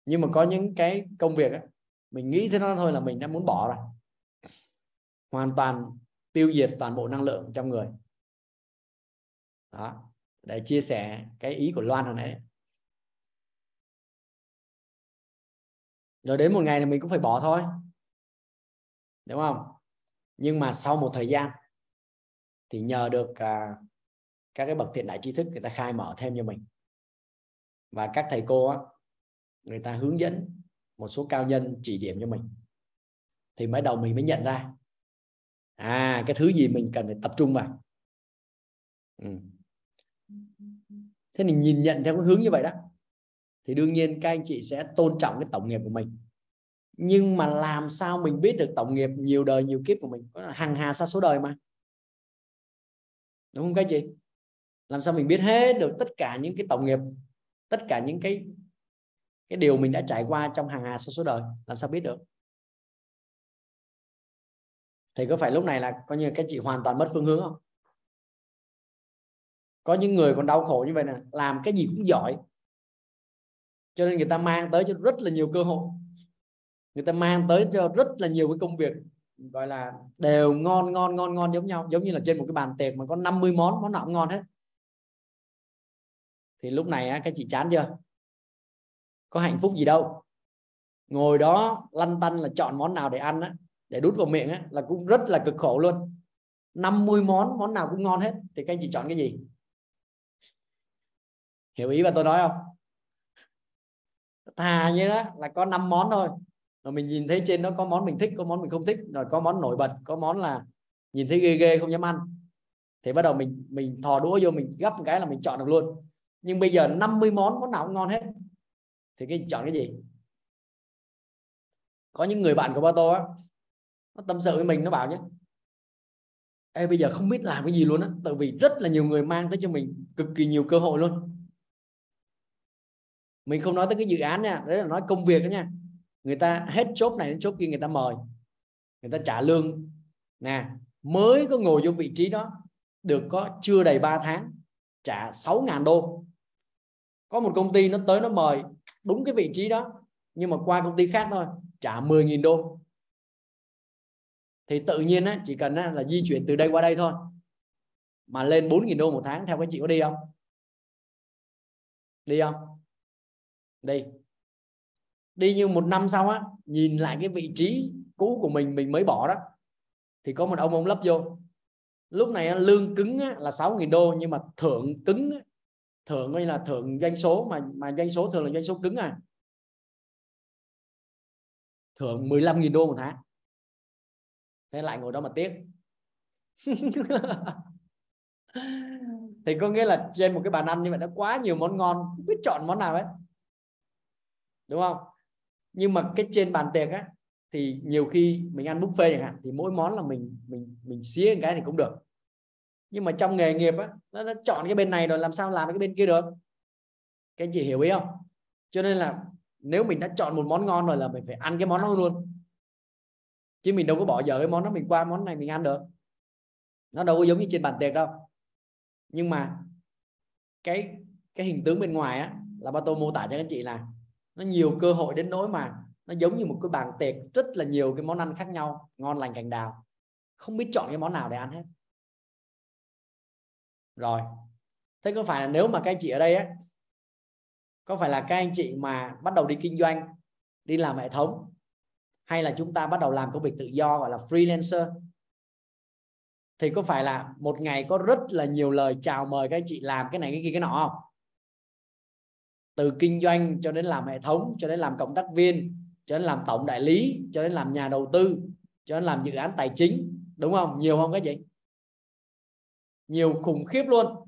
Speaker 1: Nhưng mà có những cái công việc á, mình nghĩ thế nó thôi là mình đã muốn bỏ rồi. Hoàn toàn tiêu diệt toàn bộ năng lượng trong người. Đó để chia sẻ cái ý của Loan hồi nãy. Rồi đến một ngày thì mình cũng phải bỏ thôi đúng không? Nhưng mà sau một thời gian thì nhờ được à, các cái bậc thiện đại tri thức người ta khai mở thêm cho mình. Và các thầy cô á, người ta hướng dẫn một số cao nhân chỉ điểm cho mình. Thì mới đầu mình mới nhận ra à cái thứ gì mình cần phải tập trung vào. Ừ. thế thì nhìn nhận theo cái hướng như vậy đó thì đương nhiên các anh chị sẽ tôn trọng cái tổng nghiệp của mình. Nhưng mà làm sao mình biết được tổng nghiệp nhiều đời nhiều kiếp của mình? Hằng hà sa số đời mà đúng không các chị? Làm sao mình biết hết được tất cả những cái tổng nghiệp, tất cả những cái cái điều mình đã trải qua trong hàng hà số số đời, làm sao biết được? Thì có phải lúc này là coi như các chị hoàn toàn mất phương hướng không? Có những người còn đau khổ như vậy nè, làm cái gì cũng giỏi. Cho nên người ta mang tới cho rất là nhiều cơ hội. Người ta mang tới cho rất là nhiều cái công việc gọi là đều ngon ngon ngon ngon giống nhau. Giống như là trên một cái bàn tiệc mà có 50 món món nào cũng ngon hết. Thì lúc này á, các chị chán chưa? Có hạnh phúc gì đâu. Ngồi đó lăn tăn là chọn món nào để ăn á để đút vào miệng á là cũng rất là cực khổ luôn. 50 món món nào cũng ngon hết. Thì các anh chị chọn cái gì? Hiểu ý mà tôi nói không? Thà như đó là có 5 món thôi rồi mình nhìn thấy trên đó có món mình thích có món mình không thích rồi có món nổi bật có món là nhìn thấy ghê ghê không dám ăn. Thì bắt đầu mình mình thò đũa vô mình gấp một cái là mình chọn được luôn. Nhưng bây giờ 50 món món nào cũng ngon hết. Thì cái chọn cái gì? Có những người bạn của ba tô á nó tâm sự với mình nó bảo nhé Ê, bây giờ không biết làm cái gì luôn á tại vì rất là nhiều người mang tới cho mình cực kỳ nhiều cơ hội luôn. Mình không nói tới cái dự án nha đấy là nói công việc đó nha người ta hết chốt này đến chốt kia người ta mời. Người ta trả lương. Nè mới có ngồi vô vị trí đó được có chưa đầy 3 tháng trả 6.000 đô. Có một công ty nó tới nó mời đúng cái vị trí đó nhưng mà qua công ty khác thôi trả 10.000 đô. Thì tự nhiên á, chỉ cần á, là di chuyển từ đây qua đây thôi mà lên 4.000 đô một tháng theo các chị có đi không? Đi không? Đi đi như một năm sau á nhìn lại cái vị trí cũ của mình mình mới bỏ đó thì có một ông ông lấp vô. Lúc này lương cứng á, là 6.000 đô nhưng mà thưởng cứng á, thưởng coi là thưởng doanh số mà mà doanh số thường là doanh số cứng à. Thưởng 15.000 đô một tháng. Thế lại ngồi đó mà tiếc. Thì có nghĩa là trên một cái bàn ăn như vậy đã quá nhiều món ngon không biết chọn món nào hết. Đúng không? Nhưng mà cái trên bàn tiệc á thì nhiều khi mình ăn buffet chẳng hạn thì mỗi món là mình mình mình xía cái thì cũng được. Nhưng mà trong nghề nghiệp á nó, nó chọn cái bên này rồi làm sao làm cái bên kia được? Các anh chị hiểu ý không? Cho nên là nếu mình đã chọn một món ngon rồi là mình phải ăn cái món đó luôn. Chứ mình đâu có bỏ dở cái món đó mình qua món này mình ăn được. Nó đâu có giống như trên bàn tiệc đâu. Nhưng mà cái cái hình tướng bên ngoài á là ba tô mô tả cho các anh chị là nó nhiều cơ hội đến nỗi mà nó giống như một cái bàn tiệc, rất là nhiều cái món ăn khác nhau, ngon lành cành đào. Không biết chọn cái món nào để ăn hết. Rồi. Thế có phải là nếu mà các anh chị ở đây á, có phải là các anh chị mà bắt đầu đi kinh doanh, đi làm hệ thống, hay là chúng ta bắt đầu làm công việc tự do, gọi là freelancer? Thì có phải là một ngày có rất là nhiều lời chào mời các anh chị làm cái này, cái kia, cái nọ không? Từ kinh doanh cho đến làm hệ thống, cho đến làm cộng tác viên, cho đến làm tổng đại lý, cho đến làm nhà đầu tư, cho đến làm dự án tài chính, đúng không? Nhiều không các chị? Nhiều khủng khiếp luôn.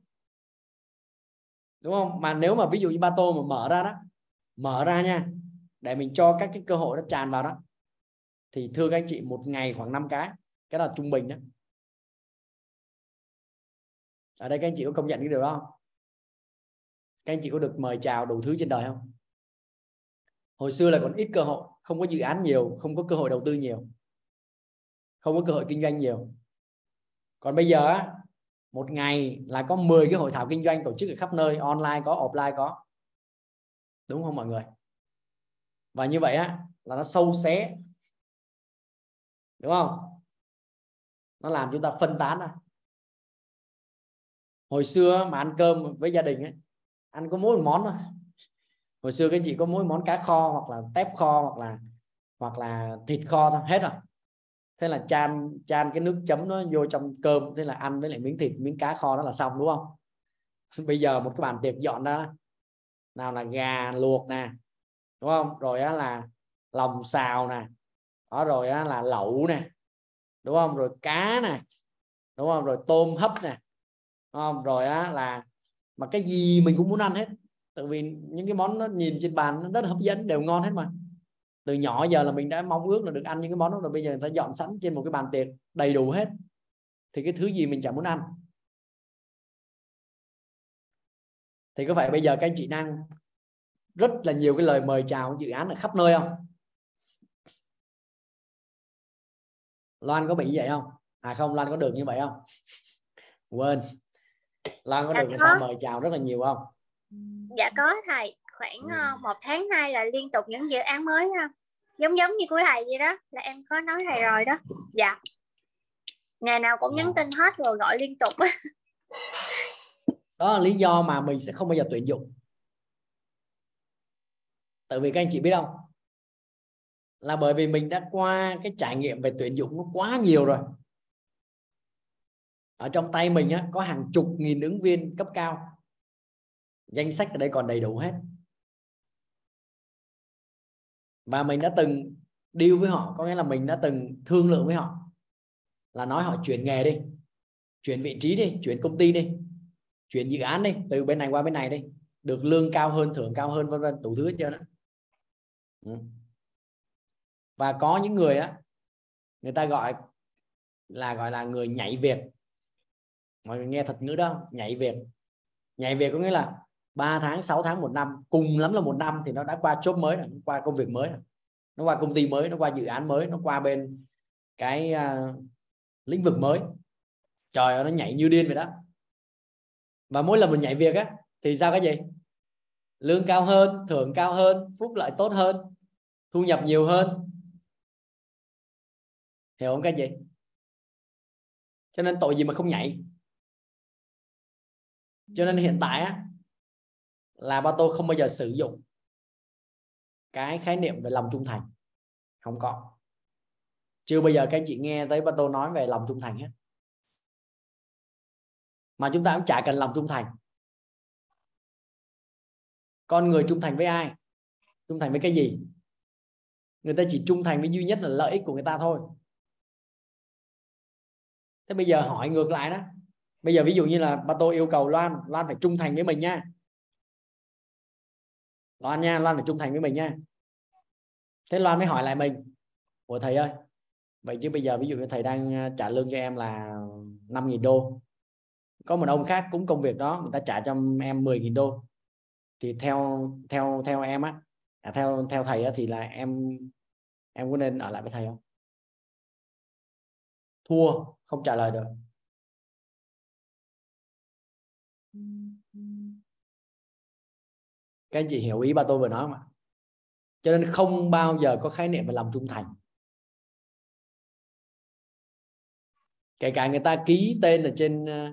Speaker 1: Đúng không? Mà nếu mà ví dụ như ba tô mà mở ra đó, mở ra nha, để mình cho các cái cơ hội nó tràn vào đó, thì thưa các anh chị, một ngày khoảng 5 cái cái là trung bình đó. Ở đây các anh chị có công nhận cái điều đó không? Các anh chị có được mời chào đủ thứ trên đời không? Hồi xưa là còn ít cơ hội không có dự án nhiều không có cơ hội đầu tư nhiều không có cơ hội kinh doanh nhiều. Còn bây giờ á một ngày là có 10 cái hội thảo kinh doanh tổ chức ở khắp nơi online có offline có. Đúng không mọi người? Và như vậy á là nó sâu xé. Đúng không? Nó làm chúng ta phân tán ra. Hồi xưa mà ăn cơm với gia đình ấy, ăn có mỗi một món thôi. Hồi xưa cái chị có mỗi món cá kho hoặc là tép kho hoặc là hoặc là thịt kho thôi, hết rồi. Thế là chan chan cái nước chấm nó vô trong cơm, thế là ăn với lại miếng thịt, miếng cá kho đó là xong, đúng không? Bây giờ một cái bàn tiệc dọn ra nào là gà luộc nè, đúng không? Rồi á là lòng xào nè, đó, rồi á là lẩu nè, đúng không? Rồi cá nè, đúng không? Rồi tôm hấp nè, đúng không? Rồi á là mà cái gì mình cũng muốn ăn hết. Tại vì những cái món nó nhìn trên bàn nó rất hấp dẫn, đều ngon hết mà. Từ nhỏ giờ là mình đã mong ước là được ăn những cái món đó rồi, bây giờ người ta dọn sẵn trên một cái bàn tiệc đầy đủ hết. Thì cái thứ gì mình chẳng muốn ăn. Thì có phải bây giờ các anh chị đang rất là nhiều cái lời mời chào dự án ở khắp nơi không? Loan có bị vậy không? À không, Loan có được như vậy không? Quên. Loan có dạ được người ta mời chào rất là nhiều không?
Speaker 2: Dạ có thầy. Khoảng ừ. uh, một tháng nay là liên tục những dự án mới ha giống giống như của thầy vậy đó là em có nói thầy rồi đó. Dạ. Ngày nào cũng nhắn tin hết rồi gọi liên tục.
Speaker 1: Đó là lý do mà mình sẽ không bao giờ tuyển dụng. Tại vì các anh chị biết không? Là bởi vì mình đã qua cái trải nghiệm về tuyển dụng nó quá nhiều rồi ở trong tay mình á, có hàng chục nghìn ứng viên cấp cao. Danh sách ở đây còn đầy đủ hết. Và mình đã từng deal với họ có nghĩa là mình đã từng thương lượng với họ. Là nói họ chuyển nghề đi chuyển vị trí đi chuyển công ty đi chuyển dự án đi từ bên này qua bên này đi. Được lương cao hơn thưởng cao hơn vân vân đủ thứ hết trơn á. Ừ. Và có những người á người ta gọi là gọi là người nhảy việc mọi người nghe thật ngữ đó nhảy việc nhảy việc có nghĩa là 3 tháng 6 tháng một năm cùng lắm là một năm thì nó đã qua chốt mới rồi, qua công việc mới rồi. nó qua công ty mới nó qua dự án mới nó qua bên cái uh, lĩnh vực mới. Trời ơi nó nhảy như điên vậy đó. Và mỗi lần mình nhảy việc á thì sao cái gì? Lương cao hơn thưởng cao hơn phúc lợi tốt hơn thu nhập nhiều hơn. Hiểu không cái gì? Cho nên tội gì mà không nhảy? Cho nên hiện tại á, là ba tôi không bao giờ sử dụng cái khái niệm về lòng trung thành. Không có. Chưa bao giờ các chị nghe tới ba tôi nói về lòng trung thành hết. Mà chúng ta cũng chả cần lòng trung thành. Con người trung thành với ai? Trung thành với cái gì? Người ta chỉ trung thành với duy nhất là lợi ích của người ta thôi. Thế bây giờ hỏi ngược lại đó bây giờ ví dụ như là ba tô yêu cầu loan loan phải trung thành với mình nha. Loan nha Loan phải trung thành với mình nha. Thế Loan mới hỏi lại mình Ủa thầy ơi vậy chứ bây giờ ví dụ như thầy đang à, trả lương cho em là 5.000 đô. Có một ông khác cũng công việc đó người ta trả cho em 10.000 đô. Thì theo theo theo em á à, theo theo thầy á, thì là em em có nên ở lại với thầy không? Thua không trả lời được. Các anh chị hiểu ý ba tôi vừa nói mà cho nên không bao giờ có khái niệm về lòng trung thành. Kể cả người ta ký tên ở trên ờ,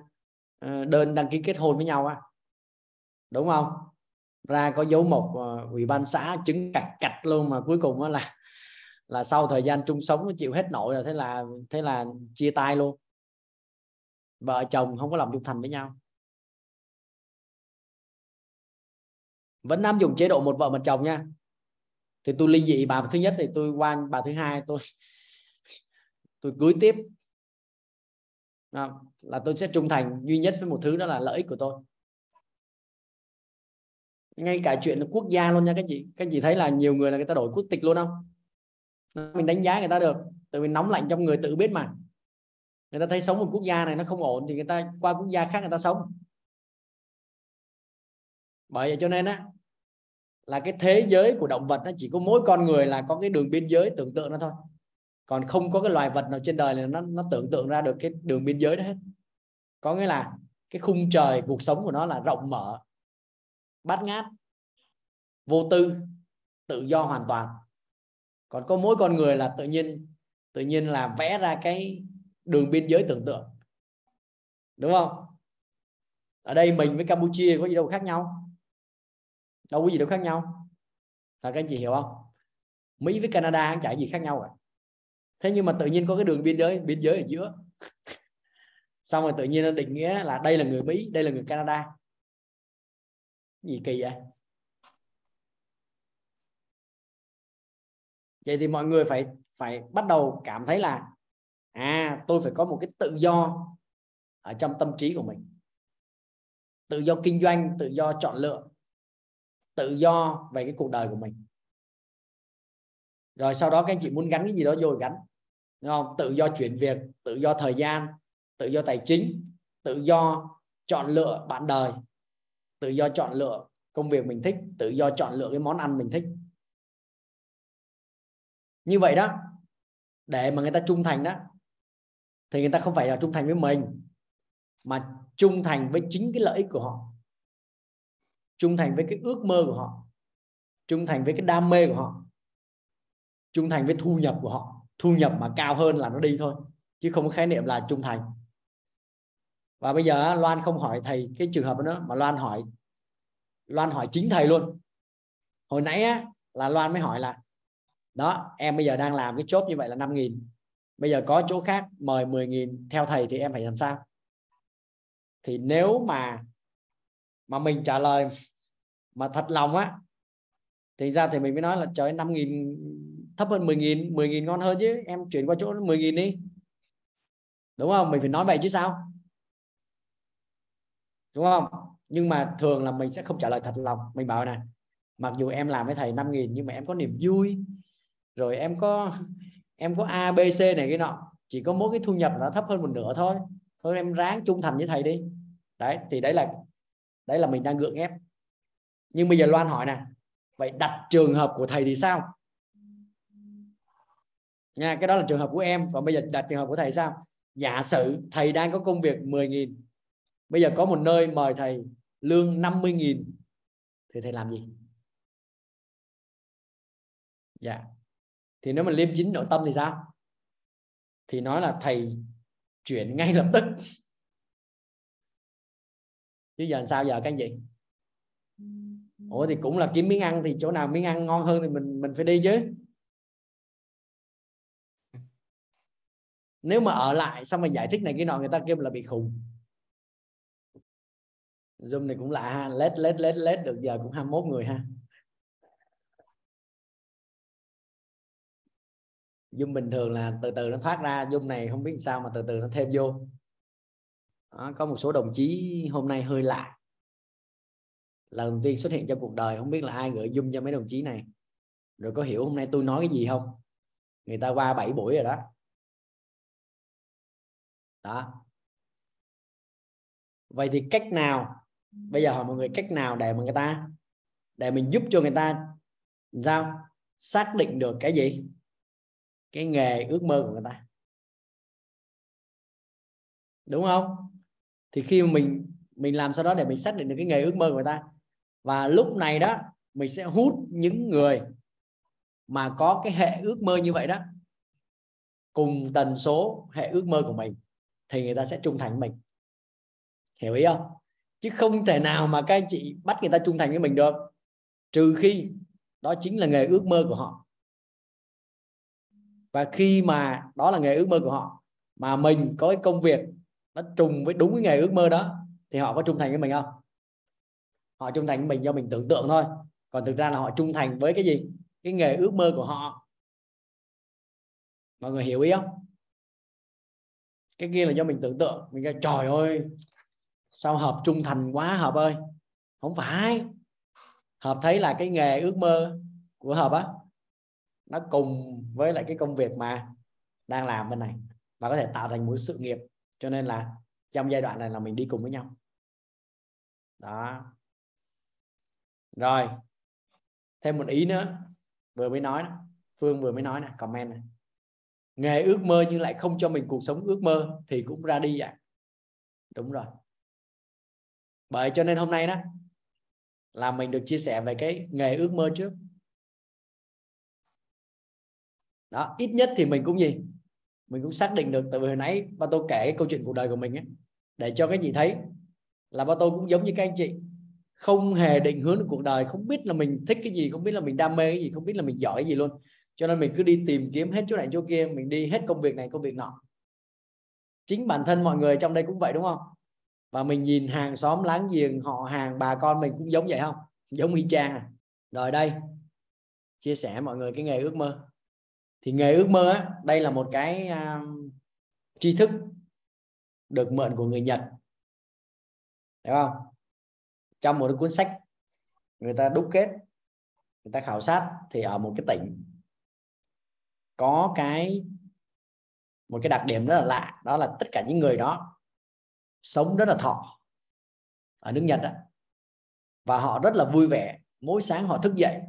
Speaker 1: ờ, đơn đăng ký kết hôn với nhau á. Đúng không? Ra có dấu mộc ờ, ủy ban xã chứng cạch cạch luôn mà cuối cùng là là sau thời gian chung sống chịu hết nổi rồi, thế là thế là chia tay luôn. Vợ chồng không có lòng trung thành với nhau. Vẫn áp dụng chế độ một vợ một chồng nha. Thì tôi ly dị bà thứ nhất thì tôi qua bà thứ hai, tôi tôi cưới tiếp. Là tôi sẽ trung thành duy nhất với một thứ đó là lợi ích của tôi. Ngay cả chuyện quốc gia luôn nha, các chị. Các chị thấy là nhiều người là người ta đổi quốc tịch luôn không? Mình đánh giá người ta được, tại vì nóng lạnh trong người tự biết mà. Người ta thấy sống một quốc gia này nó không ổn thì người ta qua quốc gia khác người ta sống bởi vậy cho nên á, là cái thế giới của động vật nó chỉ có mỗi con người là có cái đường biên giới tưởng tượng nó thôi. Còn không có cái loài vật nào trên đời này nó nó tưởng tượng ra được cái đường biên giới đó hết. Có nghĩa là cái khung trời, cuộc sống của nó là rộng mở, bát ngát, vô tư, tự do hoàn toàn. Còn có mỗi con người là tự nhiên tự nhiên là vẽ ra cái đường biên giới tưởng tượng. Đúng không? Ở đây mình với Campuchia có gì đâu khác nhau đâu có gì đâu khác nhau. Là các anh chị hiểu không? Mỹ với Canada không chả gì khác nhau rồi thế nhưng mà tự nhiên có cái đường biên giới biên giới ở giữa. Xong rồi tự nhiên nó định nghĩa là đây là người Mỹ, đây là người Canada. Gì kỳ vậy? Vậy thì mọi người phải phải bắt đầu cảm thấy là à tôi phải có một cái tự do ở trong tâm trí của mình. Tự do kinh doanh, tự do chọn lựa tự do về cái cuộc đời của mình. Rồi sau đó các anh chị muốn gắn cái gì đó vô gắn, đúng không? Tự do chuyển việc, tự do thời gian, tự do tài chính, tự do chọn lựa bạn đời, tự do chọn lựa công việc mình thích, tự do chọn lựa cái món ăn mình thích. Như vậy đó, để mà người ta trung thành đó, thì người ta không phải là trung thành với mình, mà trung thành với chính cái lợi ích của họ trung thành với cái ước mơ của họ trung thành với cái đam mê của họ trung thành với thu nhập của họ. Thu nhập mà cao hơn là nó đi thôi chứ không có khái niệm là trung thành. Và bây giờ Loan không hỏi thầy cái trường hợp đó mà Loan hỏi Loan hỏi chính thầy luôn. Hồi nãy á, là Loan mới hỏi là đó em bây giờ đang làm cái chốt như vậy là 5 nghìn bây giờ có chỗ khác mời 10 nghìn theo thầy thì em phải làm sao? Thì nếu mà mà mình trả lời mà thật lòng á, thì ra thì mình mới nói là, trời 5 nghìn, thấp hơn 10 nghìn 10 nghìn ngon hơn chứ, em chuyển qua chỗ 10 nghìn đi. Đúng không? Mình phải nói vậy chứ sao? Đúng không? Nhưng mà thường là mình sẽ không trả lời thật lòng. Mình bảo này, mặc dù em làm với thầy 5 nghìn nhưng mà em có niềm vui, rồi em có em có A, B, C này cái nọ, chỉ có mỗi cái thu nhập nó thấp hơn một nửa thôi. Thôi em ráng trung thành với thầy đi. Đấy, thì đấy là đấy là mình đang gượng ép nhưng bây giờ Loan hỏi nè vậy đặt trường hợp của thầy thì sao? Nha cái đó là trường hợp của em. Còn bây giờ đặt trường hợp của thầy sao? Giả sử thầy đang có công việc 10.000 bây giờ có một nơi mời thầy lương 50.000 thì thầy làm gì? Dạ. Thì nếu mà liêm chính nội tâm thì sao? Thì nói là thầy chuyển ngay lập tức. Chứ giờ sao giờ cái gì ủa thì cũng là kiếm miếng ăn thì chỗ nào miếng ăn ngon hơn thì mình mình phải đi chứ. Nếu mà ở lại xong mà giải thích này cái nọ người ta kêu là bị khùng. Zoom này cũng lạ ha lết lết lết lết được giờ cũng 21 người ha. Zoom bình thường là từ từ nó thoát ra zoom này không biết sao mà từ từ nó thêm vô. Đó, có một số đồng chí hôm nay hơi lạ lần đầu tiên xuất hiện trong cuộc đời, không biết là ai gửi dung cho mấy đồng chí này. Rồi có hiểu hôm nay tôi nói cái gì không? Người ta qua 7 buổi rồi đó. Đó. Vậy thì cách nào, bây giờ hỏi mọi người cách nào để mà người ta, để mình giúp cho người ta, sao? Xác định được cái gì? Cái nghề ước mơ của người ta. Đúng không? Thì khi mà mình mình làm sao đó để mình xác định được cái nghề ước mơ của người ta và lúc này đó, mình sẽ hút những người mà có cái hệ ước mơ như vậy đó. Cùng tần số hệ ước mơ của mình, thì người ta sẽ trung thành với mình. Hiểu ý không? Chứ không thể nào mà các anh chị bắt người ta trung thành với mình được, trừ khi đó chính là nghề ước mơ của họ. Và khi mà đó là nghề ước mơ của họ, mà mình có cái công việc nó trùng với đúng cái nghề ước mơ đó, thì họ có trung thành với mình không? Họ trung thành với mình do mình tưởng tượng thôi. Còn thực ra là họ trung thành với cái gì? Cái nghề ước mơ của họ. Mọi người hiểu ý không? Cái kia là do mình tưởng tượng. Mình kêu, trời ơi, sao hợp trung thành quá hợp ơi. Không phải. Hợp thấy là cái nghề ước mơ của hợp á, nó cùng với lại cái công việc mà đang làm bên này và có thể tạo thành một sự nghiệp. Cho nên là trong giai đoạn này là mình đi cùng với nhau. Đó rồi thêm một ý nữa vừa mới nói đó. phương vừa mới nói nè comment này nghề ước mơ nhưng lại không cho mình cuộc sống ước mơ thì cũng ra đi vậy đúng rồi. Bởi cho nên hôm nay đó là mình được chia sẻ về cái nghề ước mơ trước. Đó ít nhất thì mình cũng gì? Mình cũng xác định được từ hồi nãy ba tôi kể cái câu chuyện cuộc đời của mình ấy, để cho các chị thấy là ba tôi cũng giống như các anh chị không hề định hướng được cuộc đời không biết là mình thích cái gì không biết là mình đam mê cái gì không biết là mình giỏi cái gì luôn. Cho nên mình cứ đi tìm kiếm hết chỗ này chỗ kia mình đi hết công việc này công việc nọ. Chính bản thân mọi người trong đây cũng vậy đúng không? Và mình nhìn hàng xóm láng giềng họ hàng bà con mình cũng giống vậy không? Giống y chang à. Rồi đây chia sẻ mọi người cái nghề ước mơ. Thì nghề ước mơ á, đây là một cái uh, tri thức được mượn của người Nhật. Đúng không? Trong một cuốn sách người ta đúc kết, người ta khảo sát thì ở một cái tỉnh có cái, một cái đặc điểm rất là lạ, đó là tất cả những người đó sống rất là thọ ở nước Nhật đó. và họ rất là vui vẻ, mỗi sáng họ thức dậy,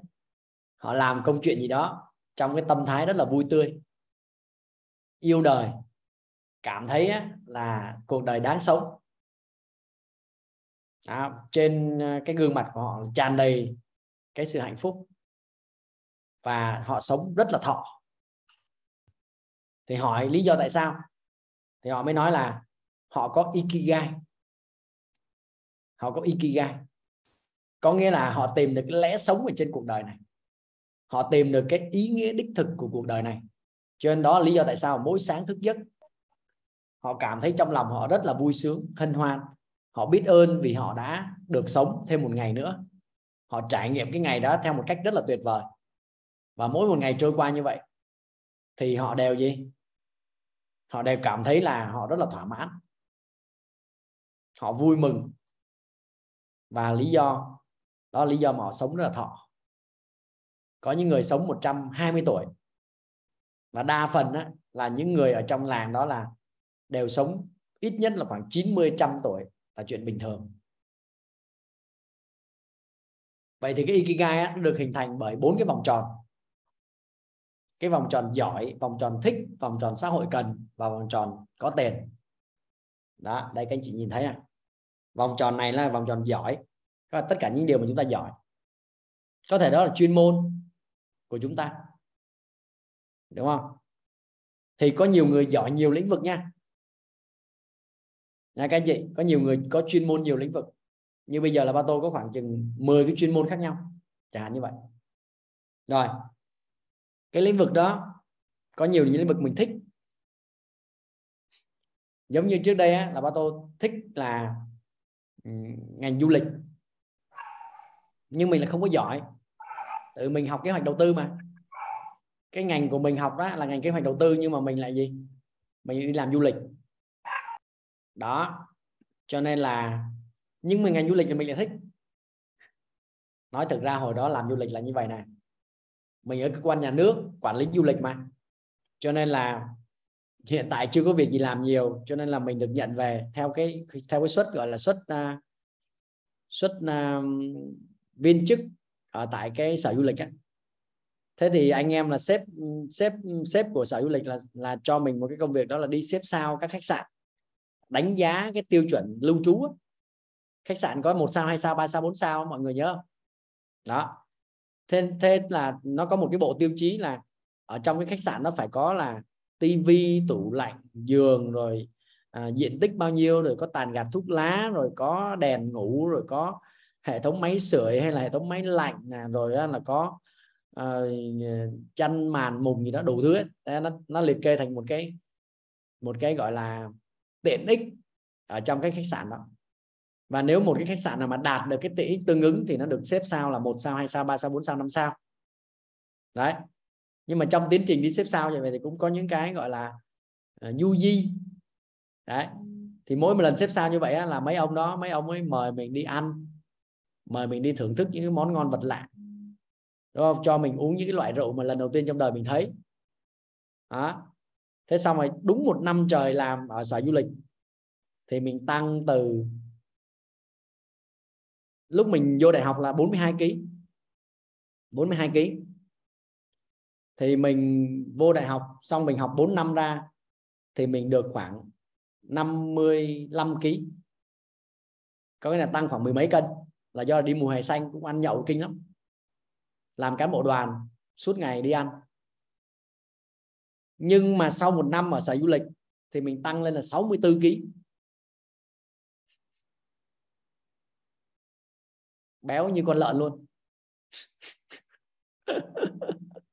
Speaker 1: họ làm công chuyện gì đó trong cái tâm thái rất là vui tươi, yêu đời, cảm thấy là cuộc đời đáng sống đó, trên ờ, cái gương mặt của họ tràn đầy cái sự hạnh phúc. Và họ sống rất là thọ. Thì hỏi lý do tại sao? Thì họ mới nói là họ có ikigai. Họ có ikigai. Có nghĩa là họ tìm được cái lẽ sống ở trên cuộc đời này. Họ tìm được cái ý nghĩa đích thực của cuộc đời này. Cho nên đó lý do tại sao mỗi sáng thức giấc họ cảm thấy trong lòng họ rất là vui sướng hân hoan họ biết ơn vì họ đã được sống thêm một ngày nữa. Họ trải nghiệm cái ngày đó theo một cách rất là tuyệt vời. Và mỗi một ngày trôi qua như vậy thì họ đều gì? Họ đều cảm thấy là họ rất là thỏa mãn. Họ vui mừng. Và lý do đó là lý do mà họ sống rất là thọ. Có những người sống 120 tuổi. Và đa phần á, là những người ở trong làng đó là đều sống ít nhất là khoảng 90 trăm tuổi là chuyện bình thường. Vậy thì cái ikigai á, nó được hình thành bởi bốn cái vòng tròn. Cái vòng tròn giỏi vòng tròn thích vòng tròn xã hội cần và vòng tròn có tiền. Đó đây các anh chị nhìn thấy à vòng tròn này là vòng tròn giỏi. Có tất cả những điều mà chúng ta giỏi. Có thể đó là chuyên môn của chúng ta. Đúng không? Thì có nhiều người giỏi nhiều lĩnh vực nha nha các anh chị có nhiều người có chuyên môn nhiều lĩnh vực như bây giờ là ba tô có khoảng chừng 10 cái chuyên môn khác nhau chẳng hạn như vậy. Rồi cái lĩnh vực đó có nhiều những lĩnh vực mình thích. Giống như trước đây á, là ba tô thích là ngành du lịch. Nhưng mình là không có giỏi. Tự mình học kế hoạch đầu tư mà. Cái ngành của mình học đó là ngành kế hoạch đầu tư nhưng mà mình lại gì? Mình đi làm du lịch đó. Cho nên là nhưng mà ngành du lịch thì mình lại thích. Nói thực ra hồi đó làm du lịch là như vậy này mình ở cơ quan nhà nước quản lý du lịch mà. Cho nên là hiện tại chưa có việc gì làm nhiều cho nên là mình được nhận về theo cái theo cái suất gọi là suất uh, suất uh, viên chức ở tại cái sở du lịch ấy. thế thì anh em là sếp sếp sếp của sở du lịch là là cho mình một cái công việc đó là đi xếp sao các khách sạn đánh giá cái tiêu chuẩn lưu trú á. khách sạn có một sao hai sao ba sao bốn sao mọi người nhớ không đó thế thế là nó có một cái bộ tiêu chí là ở trong cái khách sạn nó phải có là tivi tủ lạnh giường rồi à, diện tích bao nhiêu rồi có tàn gạt thuốc lá rồi có đèn ngủ rồi có hệ thống máy sưởi hay là hệ thống máy lạnh nè rồi là có uh, chăn màn mùng gì đó đủ thứ ấy. nó nó liệt kê thành một cái một cái gọi là tiện ích ở trong cái khách sạn đó. Và nếu một cái khách sạn nào mà đạt được cái tiện ích tương ứng thì nó được xếp sao là một sao hai sao ba sao bốn sao năm sao. Đấy. Nhưng mà trong tiến trình đi xếp sao như vậy thì cũng có những cái gọi là uh, du di. Đấy. Thì mỗi một lần xếp sao như vậy á, là mấy ông đó mấy ông ấy mời mình đi ăn mời mình đi thưởng thức những cái món ngon vật lạ. Đúng không? Cho mình uống những cái loại rượu mà lần đầu tiên trong đời mình thấy. Đó thế xong rồi đúng một năm trời làm ở sở du lịch, thì mình tăng từ, lúc mình vô đại học là 42 kg 42 kg thì mình vô đại học xong mình học 4 năm ra, thì mình được khoảng 55 kg có nghĩa là tăng khoảng mười mấy cân, là do đi mùa hè xanh cũng ăn nhậu kinh lắm. Làm cán bộ đoàn, suốt ngày đi ăn nhưng mà sau một năm ở sở du lịch thì mình tăng lên là 64 kg béo như con lợn luôn.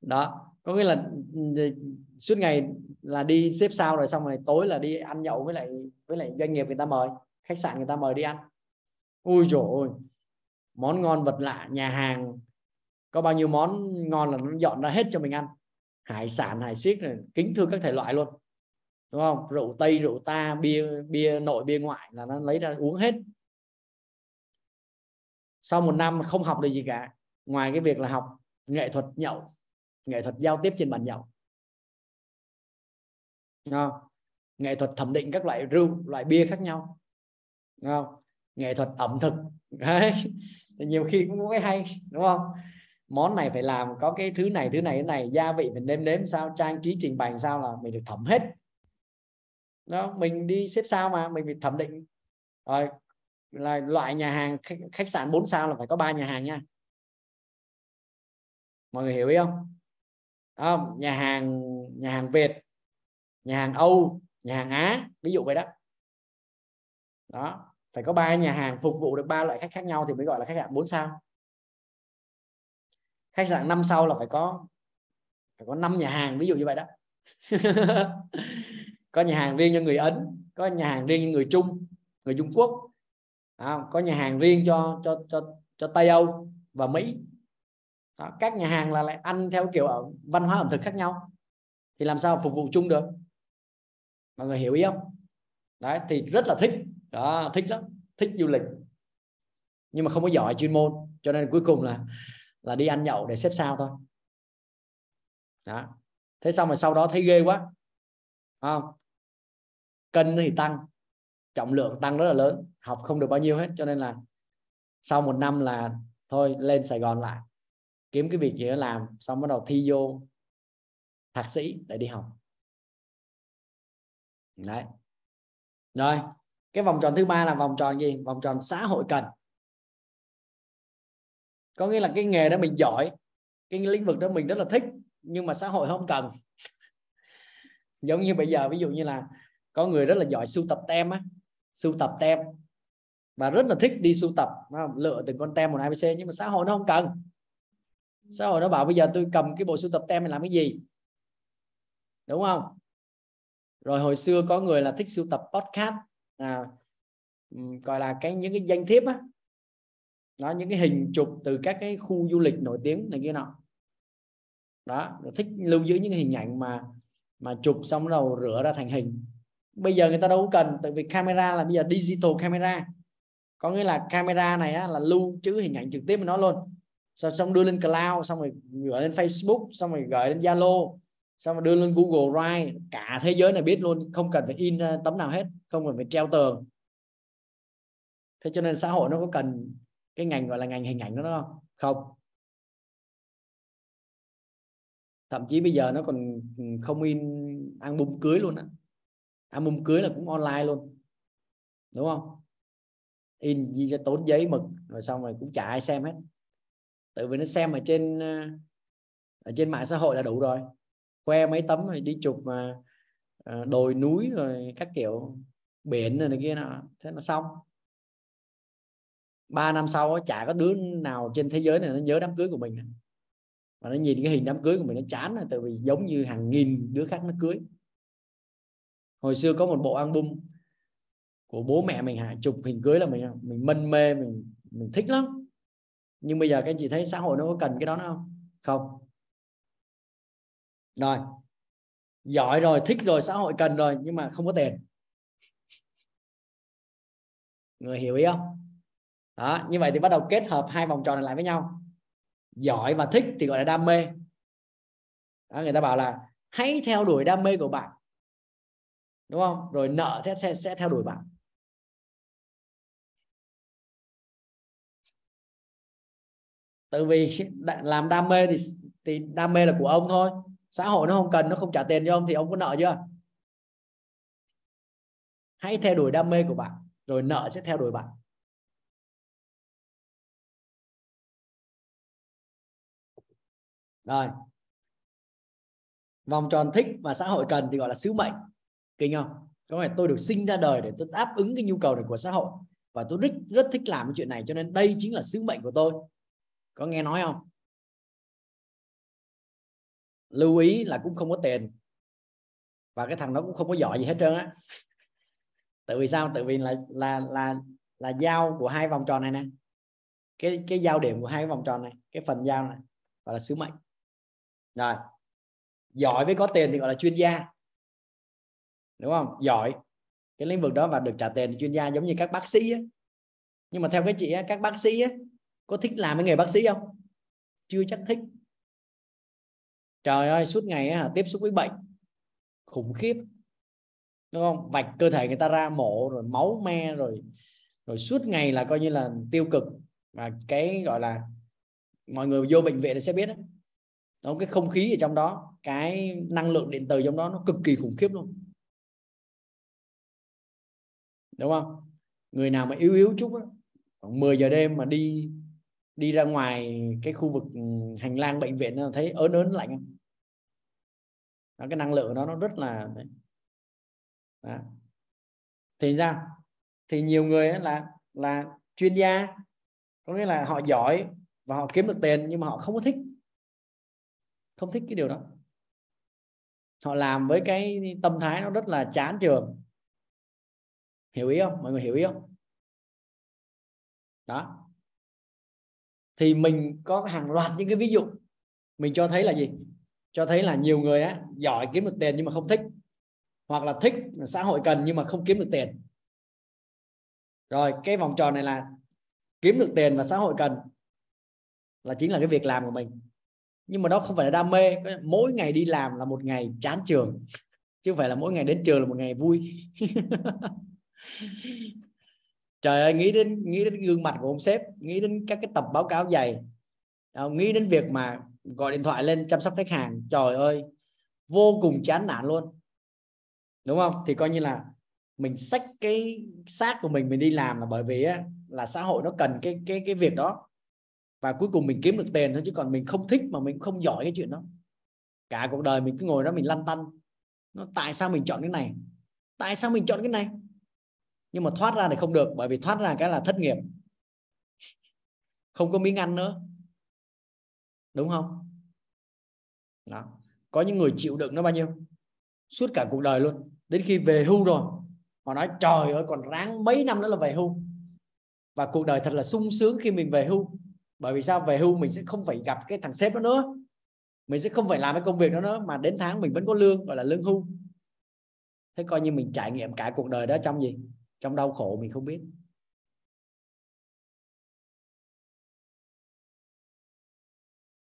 Speaker 1: Đó có nghĩa là ừ, suốt ngày là đi xếp sao rồi xong rồi tối là đi ăn nhậu với lại với lại doanh nghiệp người ta mời khách sạn người ta mời đi ăn. Ui trời ơi món ngon vật lạ nhà hàng có bao nhiêu món ngon là nó dọn ra hết cho mình ăn. Hải sản, hải xiếc này kính thưa các thể loại luôn. Đúng không? Rượu tây, rượu ta, bia bia nội, bia ngoại là nó lấy ra uống hết. Sau một năm không học được gì cả, ngoài cái việc là học nghệ thuật nhậu, nghệ thuật giao tiếp trên bàn nhậu. Không? nghệ thuật thẩm định các loại rượu, loại bia khác nhau. Không? nghệ thuật ẩm thực. Đấy. nhiều khi cũng có cái hay, đúng không? Món này phải làm có cái thứ này thứ này thứ này. Gia vị mình nêm nếm sao trang trí trình bày sao là mình được thẩm hết. Đó mình đi xếp sao mà mình phải thẩm định. Rồi là loại nhà hàng khách, khách sạn 4 sao là phải có ba nhà hàng nha. Mọi người hiểu ý không? Không nhà hàng nhà hàng Việt nhà hàng Âu nhà hàng Á ví dụ vậy đó. Đó phải có ba nhà hàng phục vụ được ba loại khách khác nhau thì mới gọi là khách sạn 4 sao khách sạn năm sau là phải có phải có năm nhà hàng ví dụ như vậy đó. Có nhà hàng riêng cho người ấn có nhà hàng riêng cho người trung người trung quốc à, có nhà hàng riêng cho cho cho cho tây âu và mỹ. Đó, các nhà hàng là lại ăn theo kiểu ở văn hóa ẩm thực khác nhau. Thì làm sao phục vụ chung được? Mọi người hiểu ý không? Đấy thì rất là thích. Đó thích lắm thích du lịch. Nhưng mà không có giỏi chuyên môn cho nên cuối cùng là là đi ăn nhậu để xếp sao thôi. Đó. Thế xong rồi sau đó thấy ghê quá không? Cân thì tăng, trọng lượng tăng rất là lớn, học không được bao nhiêu hết, cho nên là sau một năm là thôi lên Sài Gòn lại, kiếm cái việc gì đó làm, xong bắt đầu thi vô thạc sĩ để đi học. Đấy. Rồi, cái vòng tròn thứ ba là vòng tròn gì? Vòng tròn xã hội cần có nghĩa là cái nghề đó mình giỏi cái lĩnh vực đó mình rất là thích nhưng mà xã hội không cần. Giống như bây giờ ví dụ như là có người rất là giỏi sưu tập tem á sưu tập tem và rất là thích đi sưu tập lựa từng con tem một abc nhưng mà xã hội nó không cần. Xã hội nó bảo bây giờ tôi cầm cái bộ sưu tập tem này làm cái gì? Đúng không? Rồi hồi xưa có người là thích sưu tập podcast à, gọi là cái những cái danh thiếp á đó những cái hình chụp từ các cái khu du lịch nổi tiếng này kia nọ. Đó thích lưu giữ những hình ảnh mà mà chụp xong đầu rửa ra thành hình. Bây giờ người ta đâu cần tại vì camera là bây giờ digital camera. Có nghĩa là camera này á, là lưu trữ hình ảnh trực tiếp với nó luôn. Xong, xong đưa lên cloud xong rồi gửi lên Facebook xong rồi gửi lên Zalo xong rồi đưa lên Google Drive. Cả thế giới này biết luôn không cần phải in tấm nào hết không cần phải treo tường. Thế cho nên xã hội nó có cần cái ngành gọi là ngành hình ảnh đó không không. Thậm chí bây giờ nó còn không in album cưới luôn á. Album cưới là cũng online luôn. Đúng không? In gì cho tốn giấy mực rồi xong rồi cũng chả ai xem hết. Tự vì nó xem ở trên ở trên mạng xã hội là đủ rồi. Khoe mấy tấm rồi đi chụp mà ờ, đồi núi rồi các kiểu biển rồi này kia nọ. Thế là xong ba năm sau chả có đứa nào trên thế giới này nó nhớ đám cưới của mình mà nó nhìn cái hình đám cưới của mình nó chán tại vì giống như hàng nghìn đứa khác nó cưới. Hồi xưa có một bộ album của bố mẹ mình hạ chụp hình cưới là mình mình mân mê, mình mình thích lắm. Nhưng bây giờ các anh chị thấy xã hội nó có cần cái đó nữa không? Không. Rồi. Giỏi rồi, thích rồi, xã hội cần rồi, nhưng mà không có tiền. Người hiểu ý không? Đó như vậy thì bắt đầu kết hợp hai vòng tròn này lại với nhau. Giỏi và thích thì gọi là đam mê. Đó, người ta bảo là hãy theo đuổi đam mê của bạn. Đúng không? Rồi nợ sẽ, sẽ theo đuổi bạn. Tại vì làm đam mê thì thì đam mê là của ông thôi. Xã hội nó không cần nó không trả tiền cho ông thì ông có nợ chưa? Hãy theo đuổi đam mê của bạn rồi nợ sẽ theo đuổi bạn. Rồi. Vòng tròn thích và xã hội cần thì gọi là sứ mệnh. Kinh không? Có phải tôi được sinh ra đời để tôi đáp ứng cái nhu cầu này của xã hội. Và tôi rất rất thích làm cái chuyện này, cho nên đây chính là sứ mệnh của tôi. Có nghe nói không? Lưu ý là cũng không có tiền. Và cái thằng đó cũng không có giỏi gì hết trơn á. Tại vì sao? Tại vì là là là là giao của hai vòng tròn này nè. Cái cái giao điểm của hai cái vòng tròn này, cái phần giao này, gọi là sứ mệnh rồi. Giỏi với có tiền thì gọi là chuyên gia. Đúng không? Giỏi. Cái lĩnh vực đó và được trả tiền thì chuyên gia giống như các bác sĩ ấy. nhưng mà theo cái chị ấy, các bác sĩ ấy, có thích làm cái nghề bác sĩ không? Chưa chắc thích. Trời ơi suốt ngày ấy, tiếp xúc với bệnh. Khủng khiếp. Đúng không? Vạch cơ thể người ta ra mổ rồi máu me rồi rồi suốt ngày là coi như là tiêu cực. Và cái gọi là mọi người vô bệnh viện thì sẽ biết đó đó cái không khí ở trong đó cái năng lượng điện từ trong đó nó cực kỳ khủng khiếp luôn. Đúng không? Người nào mà yếu yếu chút đó, khoảng 10 giờ đêm mà đi đi ra ngoài cái khu vực ừ, hành lang bệnh viện nó thấy ớn ớn lạnh đó, cái năng lượng đó nó rất là đó. thì ra thì nhiều người là là chuyên gia có nghĩa là họ giỏi và họ kiếm được tiền nhưng mà họ không có thích không thích cái điều đó. Họ làm với cái tâm thái nó rất là chán trường hiểu ý không? Mọi người hiểu ý không? Đó. Thì mình có hàng loạt những cái ví dụ. Mình cho thấy là gì? Cho thấy là nhiều người á, giỏi kiếm được tiền nhưng mà không thích. Hoặc là thích xã hội cần nhưng mà không kiếm được tiền. Rồi, cái vòng tròn này là kiếm được tiền và xã hội cần là chính là cái việc làm của mình nhưng mà đó không phải là đam mê. Mỗi ngày đi làm là một ngày chán trường. Chứ không phải là mỗi ngày đến trường là một ngày vui. Trời ơi nghĩ đến nghĩ đến gương mặt của ông sếp nghĩ đến các cái tập báo cáo dày. À, nghĩ đến việc mà gọi điện thoại lên chăm sóc khách hàng. Trời ơi vô cùng chán nản luôn. Đúng không? Thì coi như là mình xách cái xác của mình mình đi làm là bởi vì á, là xã hội nó cần cái cái cái việc đó và cuối cùng mình kiếm được tiền thôi, chứ còn mình không thích mà mình không giỏi cái chuyện đó. Cả cuộc đời mình cứ ngồi đó mình lăn tăn. Nó tại sao mình chọn cái này? Tại sao mình chọn cái này? Nhưng mà thoát ra thì không được, bởi vì thoát ra cái là thất nghiệp. Không có miếng ăn nữa. Đúng không? Đó. Có những người chịu đựng nó bao nhiêu? Suốt cả cuộc đời luôn. Đến khi về hưu rồi, họ nói, trời ơi, còn ráng mấy năm nữa là về hưu. Và cuộc đời thật là sung sướng khi mình về hưu bởi vì sao? Về hưu mình sẽ không phải gặp cái thằng sếp đó nữa. Mình sẽ không phải làm cái công việc đó nữa, mà đến tháng mình vẫn có lương, gọi là lương hưu. Thế coi như mình trải nghiệm cả cuộc đời đó trong gì? Trong đau khổ mình không biết.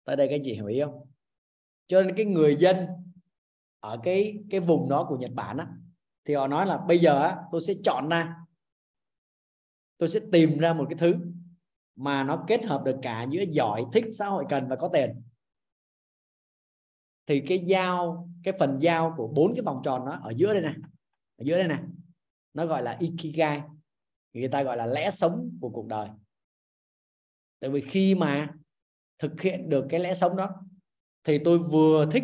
Speaker 1: Tới đây cái gì hiểu ý không? Cho nên cái người dân ở cái cái vùng đó của Nhật Bản á, thì họ nói là bây giờ á, tôi sẽ chọn ra. Tôi sẽ tìm ra một cái thứ mà nó kết hợp được cả giữa giỏi, thích, xã hội cần và có tiền. Thì cái giao, cái phần giao của bốn cái vòng tròn nó ở giữa đây này. Ở giữa đây này. Nó gọi là ikigai. Người ta gọi là lẽ sống của cuộc đời. Tại vì khi mà thực hiện được cái lẽ sống đó, thì tôi vừa thích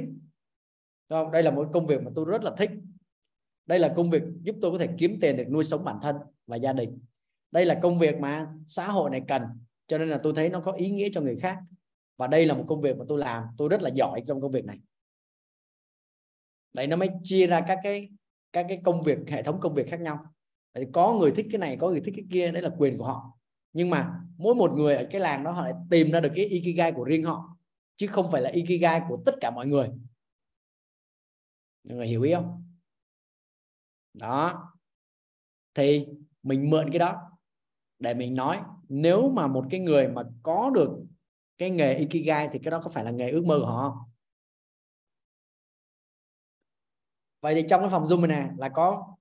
Speaker 1: không? đây là một công việc mà tôi rất là thích. Đây là công việc giúp tôi có thể kiếm tiền để nuôi sống bản thân và gia đình. Đây là công việc mà xã hội này cần cho nên là tôi thấy nó có ý nghĩa cho người khác. Và đây là một công việc mà tôi làm. Tôi rất là giỏi trong công việc này. Đấy nó mới chia ra các cái các cái công việc hệ thống công việc khác nhau. Đấy, có người thích cái này có người thích cái kia đấy là quyền của họ. Nhưng mà mỗi một người ở cái làng đó họ lại tìm ra được cái ikigai của riêng họ chứ không phải là ikigai của tất cả mọi người. Mọi người hiểu ý không? Đó. Thì mình mượn cái đó để mình nói nếu mà một cái người mà có được cái nghề ikigai thì cái đó có phải là nghề ước mơ của họ không? Vậy thì trong cái phòng zoom này nè, là có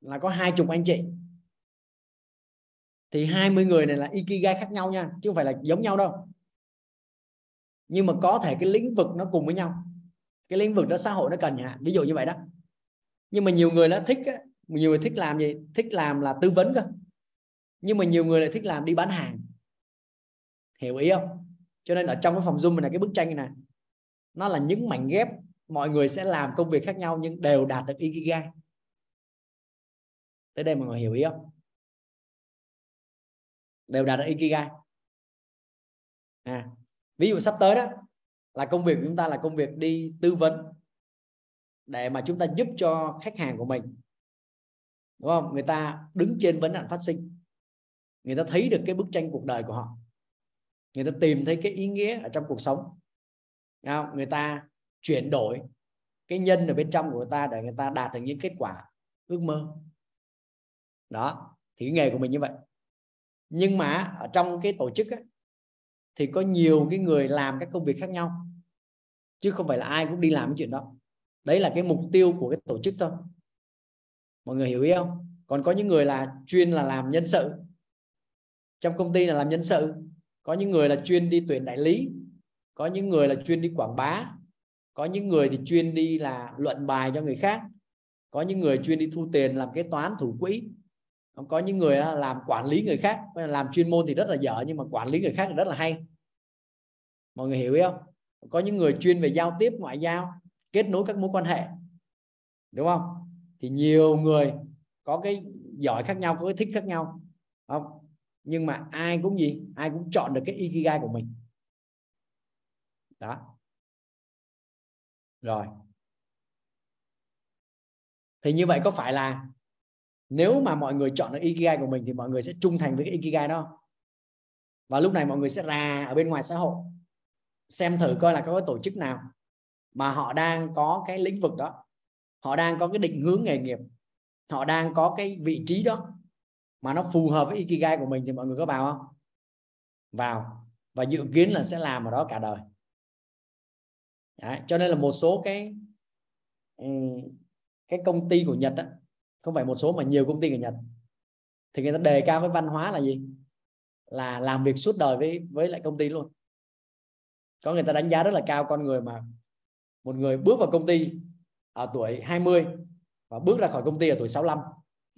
Speaker 1: là có hai chục anh chị. Thì 20 người này là ikigai khác nhau nha, chứ không phải là giống nhau đâu. Nhưng mà có thể cái lĩnh vực nó cùng với nhau. Cái lĩnh vực đó xã hội nó cần nha, ví dụ như vậy đó. Nhưng mà nhiều người nó thích nhiều người thích làm gì? Thích làm là tư vấn cơ nhưng mà nhiều người lại thích làm đi bán hàng. Hiểu ý không? Cho nên ở trong cái phòng zoom này cái bức tranh này nó là những mảnh ghép mọi người sẽ làm công việc khác nhau nhưng đều đạt được ikigai. Tới đây mọi người hiểu ý không? Đều đạt được ikigai. À, ví dụ sắp tới đó là công việc của chúng ta là công việc đi tư vấn để mà chúng ta giúp cho khách hàng của mình. Đúng không? Người ta đứng trên vấn nạn phát sinh người ta thấy được cái bức tranh cuộc đời của họ. Người ta tìm thấy cái ý nghĩa ở trong cuộc sống. Không? người ta chuyển đổi cái nhân ở bên trong của người ta để người ta đạt được những kết quả ước mơ. Đó thì cái nghề của mình như vậy. Nhưng mà ở trong cái tổ chức ấy, thì có nhiều cái người làm các công việc khác nhau. Chứ không phải là ai cũng đi làm cái chuyện đó. Đấy là cái mục tiêu của cái tổ chức thôi. Mọi người hiểu ý không? Còn có những người là chuyên là làm nhân sự trong công ty là làm nhân sự, có những người là chuyên đi tuyển đại lý, có những người là chuyên đi quảng bá, có những người thì chuyên đi là luận bài cho người khác, có những người chuyên đi thu tiền làm kế toán thủ quỹ, có những người làm quản lý người khác. Làm chuyên môn thì rất là dở, nhưng mà quản lý người khác thì rất là hay. Mọi người hiểu không? Có những người chuyên về giao tiếp, ngoại giao, kết nối các mối quan hệ. Đúng không? Thì nhiều người có cái giỏi khác nhau, có cái thích khác nhau. Không? Nhưng mà ai cũng gì? Ai cũng chọn được cái ikigai của mình. Đó. Rồi. Thì như vậy có phải là nếu mà mọi người chọn được ikigai của mình thì mọi người sẽ trung thành với cái ikigai đó và lúc này mọi người sẽ ra ở bên ngoài xã hội, xem thử coi là có cái tổ chức nào mà họ đang có cái lĩnh vực đó. Họ đang có cái định hướng nghề nghiệp. Họ đang có cái vị trí đó mà nó phù hợp với ikigai của mình thì mọi người có vào không? Vào. Và dự kiến là sẽ làm ở đó cả đời. Đấy, cho nên là một số cái ừ, cái công ty của Nhật đó, không phải một số mà nhiều công ty của Nhật thì người ta đề cao cái văn hóa là gì? Là làm việc suốt đời với với lại công ty luôn. Có người ta đánh giá rất là cao con người mà một người bước vào công ty ở tuổi 20 và bước ra khỏi công ty ở tuổi 65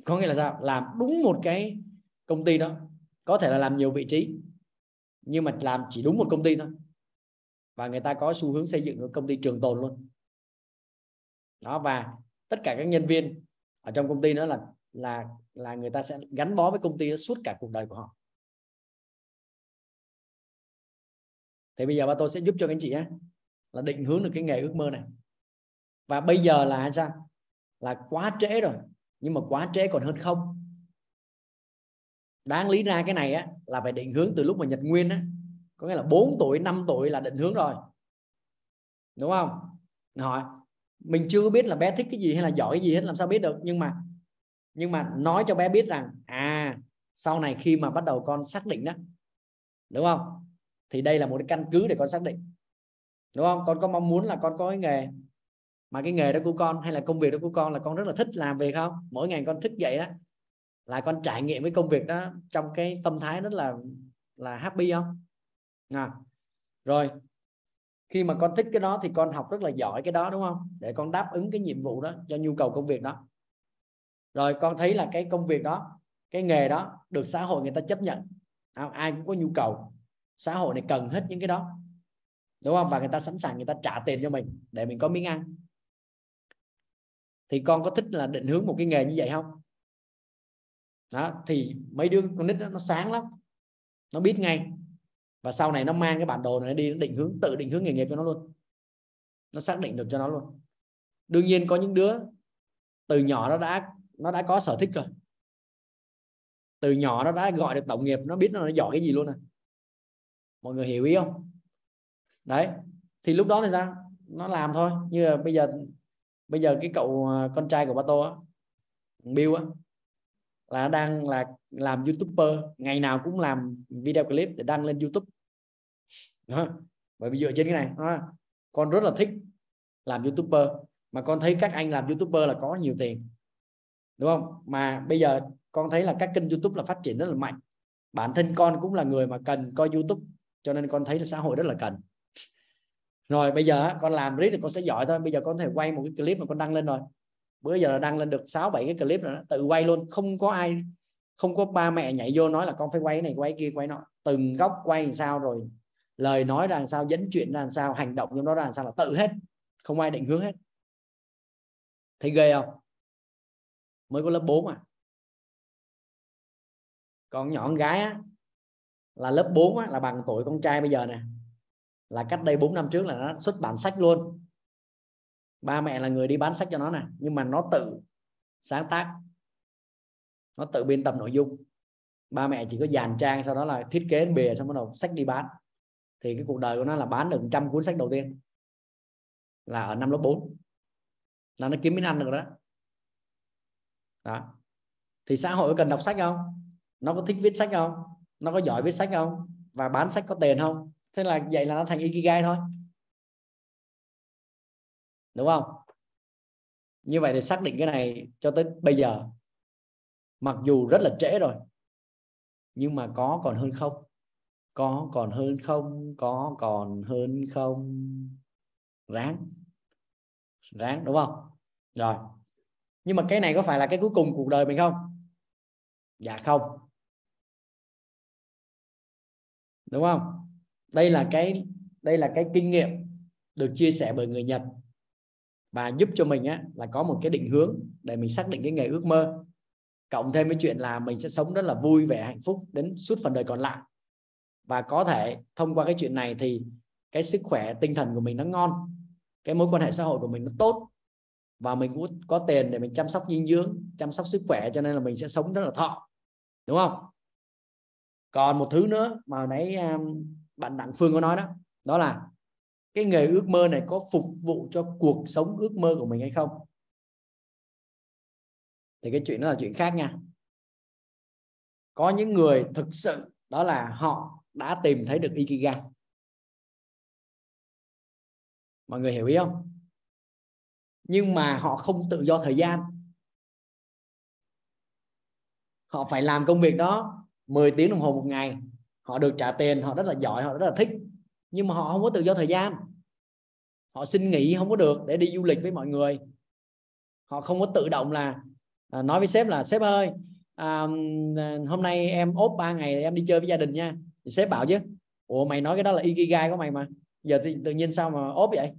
Speaker 1: có nghĩa là sao? Làm đúng một cái công ty đó, có thể là làm nhiều vị trí, nhưng mà làm chỉ đúng một công ty thôi. Và người ta có xu hướng xây dựng công ty trường tồn luôn. Đó, và tất cả các nhân viên ở trong công ty đó là là là người ta sẽ gắn bó với công ty đó suốt cả cuộc đời của họ. Thì bây giờ ba tôi sẽ giúp cho các anh chị á là định hướng được cái nghề ước mơ này. Và bây giờ là sao? Là quá trễ rồi nhưng mà quá trễ còn hơn không. Đáng lý ra cái này á, là phải định hướng từ lúc mà nhật nguyên á, có nghĩa là 4 tuổi 5 tuổi là định hướng rồi. Đúng không? Hỏi mình chưa biết là bé thích cái gì hay là giỏi cái gì hết, làm sao biết được. Nhưng mà nhưng mà nói cho bé biết rằng à sau này khi mà bắt đầu con xác định đó, đúng không? Thì đây là một cái căn cứ để con xác định. Đúng không? Con có mong muốn là con có cái nghề mà cái nghề đó của con hay là công việc đó của con là con rất là thích làm việc không? Mỗi ngày con thức dậy đó là con trải nghiệm với công việc đó trong cái tâm thái rất là là happy không? À. rồi khi mà con thích cái đó thì con học rất là giỏi cái đó đúng không? Để con đáp ứng cái nhiệm vụ đó cho nhu cầu công việc đó. Rồi con thấy là cái công việc đó cái nghề đó được xã hội người ta chấp nhận. Ai cũng có nhu cầu. Xã hội này cần hết những cái đó đúng không? Và người ta sẵn sàng người ta trả tiền cho mình để mình có miếng ăn thì con có thích là định hướng một cái nghề như vậy không? Đó thì mấy đứa con nít đó, nó sáng lắm. Nó biết ngay. Và sau này nó mang cái bản đồ này đi nó định hướng tự định hướng nghề nghiệp cho nó luôn. Nó xác định được cho nó luôn. Đương nhiên có những đứa từ nhỏ nó đã nó đã có sở thích rồi. Từ nhỏ nó đã gọi được tổng nghiệp nó biết nó, giỏi cái gì luôn rồi. Mọi người hiểu ý không? Đấy thì lúc đó thì sao? Nó làm thôi. Như là bây giờ bây giờ cái cậu à, con trai của ba tô á, Bill á, là đang là làm youtuber, ngày nào cũng làm video clip để đăng lên youtube đó. bởi vì dựa trên cái này, đó. con rất là thích làm youtuber, mà con thấy các anh làm youtuber là có nhiều tiền, đúng không mà bây giờ con thấy là các kênh youtube là phát triển rất là mạnh bản thân con cũng là người mà cần coi youtube, cho nên con thấy là xã hội rất là cần rồi bây giờ con làm riết thì con sẽ giỏi thôi. Bây giờ con có thể quay một cái clip mà con đăng lên rồi. Bữa giờ là đăng lên được 6 7 cái clip rồi đó. tự quay luôn. Không có ai không có ba mẹ nhảy vô nói là con phải quay cái này quay kia quay nọ. Từng góc quay làm sao rồi lời nói ra làm sao dẫn chuyện ra làm sao hành động trong đó ra làm sao là tự hết. Không ai định hướng hết. Thấy ghê không? Mới có lớp 4 à còn nhỏ con gái á, là lớp 4 á, là bằng tuổi con trai bây giờ nè là cách đây 4 năm trước là nó xuất bản sách luôn. Ba mẹ là người đi bán sách cho nó nè, nhưng mà nó tự sáng tác, nó tự biên tập nội dung. Ba mẹ chỉ có dàn trang sau đó là thiết kế bìa, xong bắt đầu sách đi bán. Thì cái cuộc đời của nó là bán được trăm cuốn sách đầu tiên, là ở năm lớp 4 là nó kiếm miếng ăn được đó. Đó. Thì xã hội có cần đọc sách không? Nó có thích viết sách không? Nó có giỏi viết sách không? Và bán sách có tiền không? Thế là vậy là nó thành ikigai thôi. Đúng không? Như vậy thì xác định cái này cho tới bây giờ. Mặc dù rất là trễ rồi, nhưng mà có còn hơn không? Có còn hơn không? Có còn hơn không? Ráng. Ráng, đúng không? Rồi. Nhưng mà cái này có phải là cái cuối cùng cuộc đời mình không? Dạ không. Đúng không? Đây là cái đây là cái kinh nghiệm được chia sẻ bởi người Nhật. Và giúp cho mình á, là có một cái định hướng để mình xác định cái nghề ước mơ. Cộng thêm với chuyện là mình sẽ sống rất là vui vẻ hạnh phúc đến suốt phần đời còn lại. Và có thể thông qua cái chuyện này thì cái sức khỏe tinh thần của mình nó ngon cái mối quan hệ xã hội của mình nó tốt. Và mình cũng có tiền để mình chăm sóc dinh dưỡng chăm sóc sức khỏe cho nên là mình sẽ sống rất là thọ. Đúng không? Còn một thứ nữa mà nãy um, bạn đặng phương có nói đó đó là cái nghề ước mơ này có phục vụ cho cuộc sống ước mơ của mình hay không? Thì cái chuyện đó là chuyện khác nha. Có những người thực sự đó là họ đã tìm thấy được ikigai. Mọi người hiểu ý không? Nhưng mà họ không tự do thời gian. Họ phải làm công việc đó 10 tiếng đồng hồ một ngày họ được trả tiền họ rất là giỏi họ rất là thích. Nhưng mà họ không có tự do thời gian. Họ xin nghỉ không có được để đi du lịch với mọi người. Họ không có tự động là à, nói với sếp là sếp ơi à, hôm nay em ốp 3 ngày em đi chơi với gia đình nha. Thì sếp bảo chứ ủa mày nói cái đó là ikigai của mày mà. Giờ thì tự nhiên sao mà ốp vậy?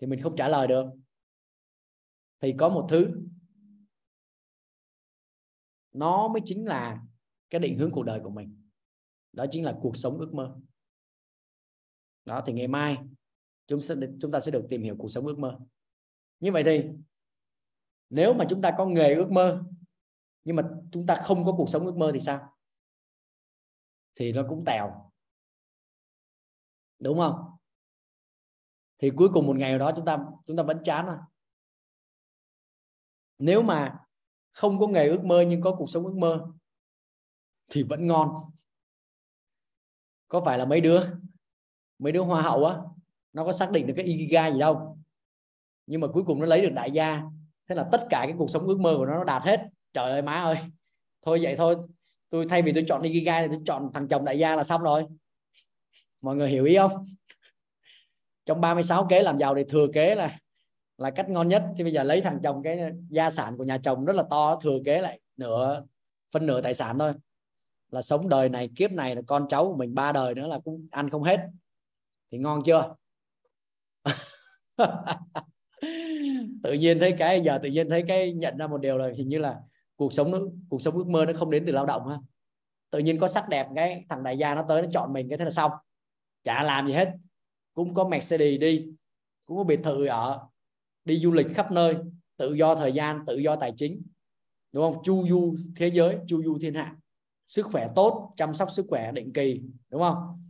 Speaker 1: Thì mình không trả lời được. Thì có một thứ nó mới chính là cái định hướng cuộc đời của mình đó chính là cuộc sống ước mơ. Đó, thì ngày mai chúng sẽ chúng ta sẽ được tìm hiểu cuộc sống ước mơ. Như vậy thì, nếu mà chúng ta có nghề ước mơ, nhưng mà chúng ta không có cuộc sống ước mơ thì sao? Thì nó cũng tèo. Đúng không? Thì cuối cùng một ngày nào đó chúng ta chúng ta vẫn chán à? Nếu mà không có nghề ước mơ nhưng có cuộc sống ước mơ, thì vẫn ngon có phải là mấy đứa? Mấy đứa hoa hậu á, nó có xác định được cái ikigai gì đâu. Nhưng mà cuối cùng nó lấy được đại gia. Thế là tất cả cái cuộc sống ước mơ của nó nó đạt hết. Trời ơi, má ơi. Thôi vậy thôi. Tôi thay vì tôi chọn ikigai thì tôi chọn thằng chồng đại gia là xong rồi. Mọi người hiểu ý không? Trong 36 kế làm giàu thì thừa kế là là cách ngon nhất. Thì bây giờ lấy thằng chồng cái gia sản của nhà chồng rất là to, thừa kế lại nửa, phân nửa tài sản thôi là sống đời này kiếp này là con cháu của mình ba đời nữa là cũng ăn không hết. Thì ngon chưa? Tự nhiên thấy cái giờ tự nhiên thấy cái nhận ra một điều là hình như là cuộc sống nó, cuộc sống ước mơ nó không đến từ lao động ha. Tự nhiên có sắc đẹp cái thằng đại gia nó tới nó chọn mình cái thế là xong. Chả làm gì hết. Cũng có Mercedes đi cũng có biệt thự ở đi du lịch khắp nơi tự do thời gian tự do tài chính. Đúng không? Chu du thế giới chu du thiên hạ sức khỏe tốt, chăm sóc sức khỏe định kỳ, đúng không?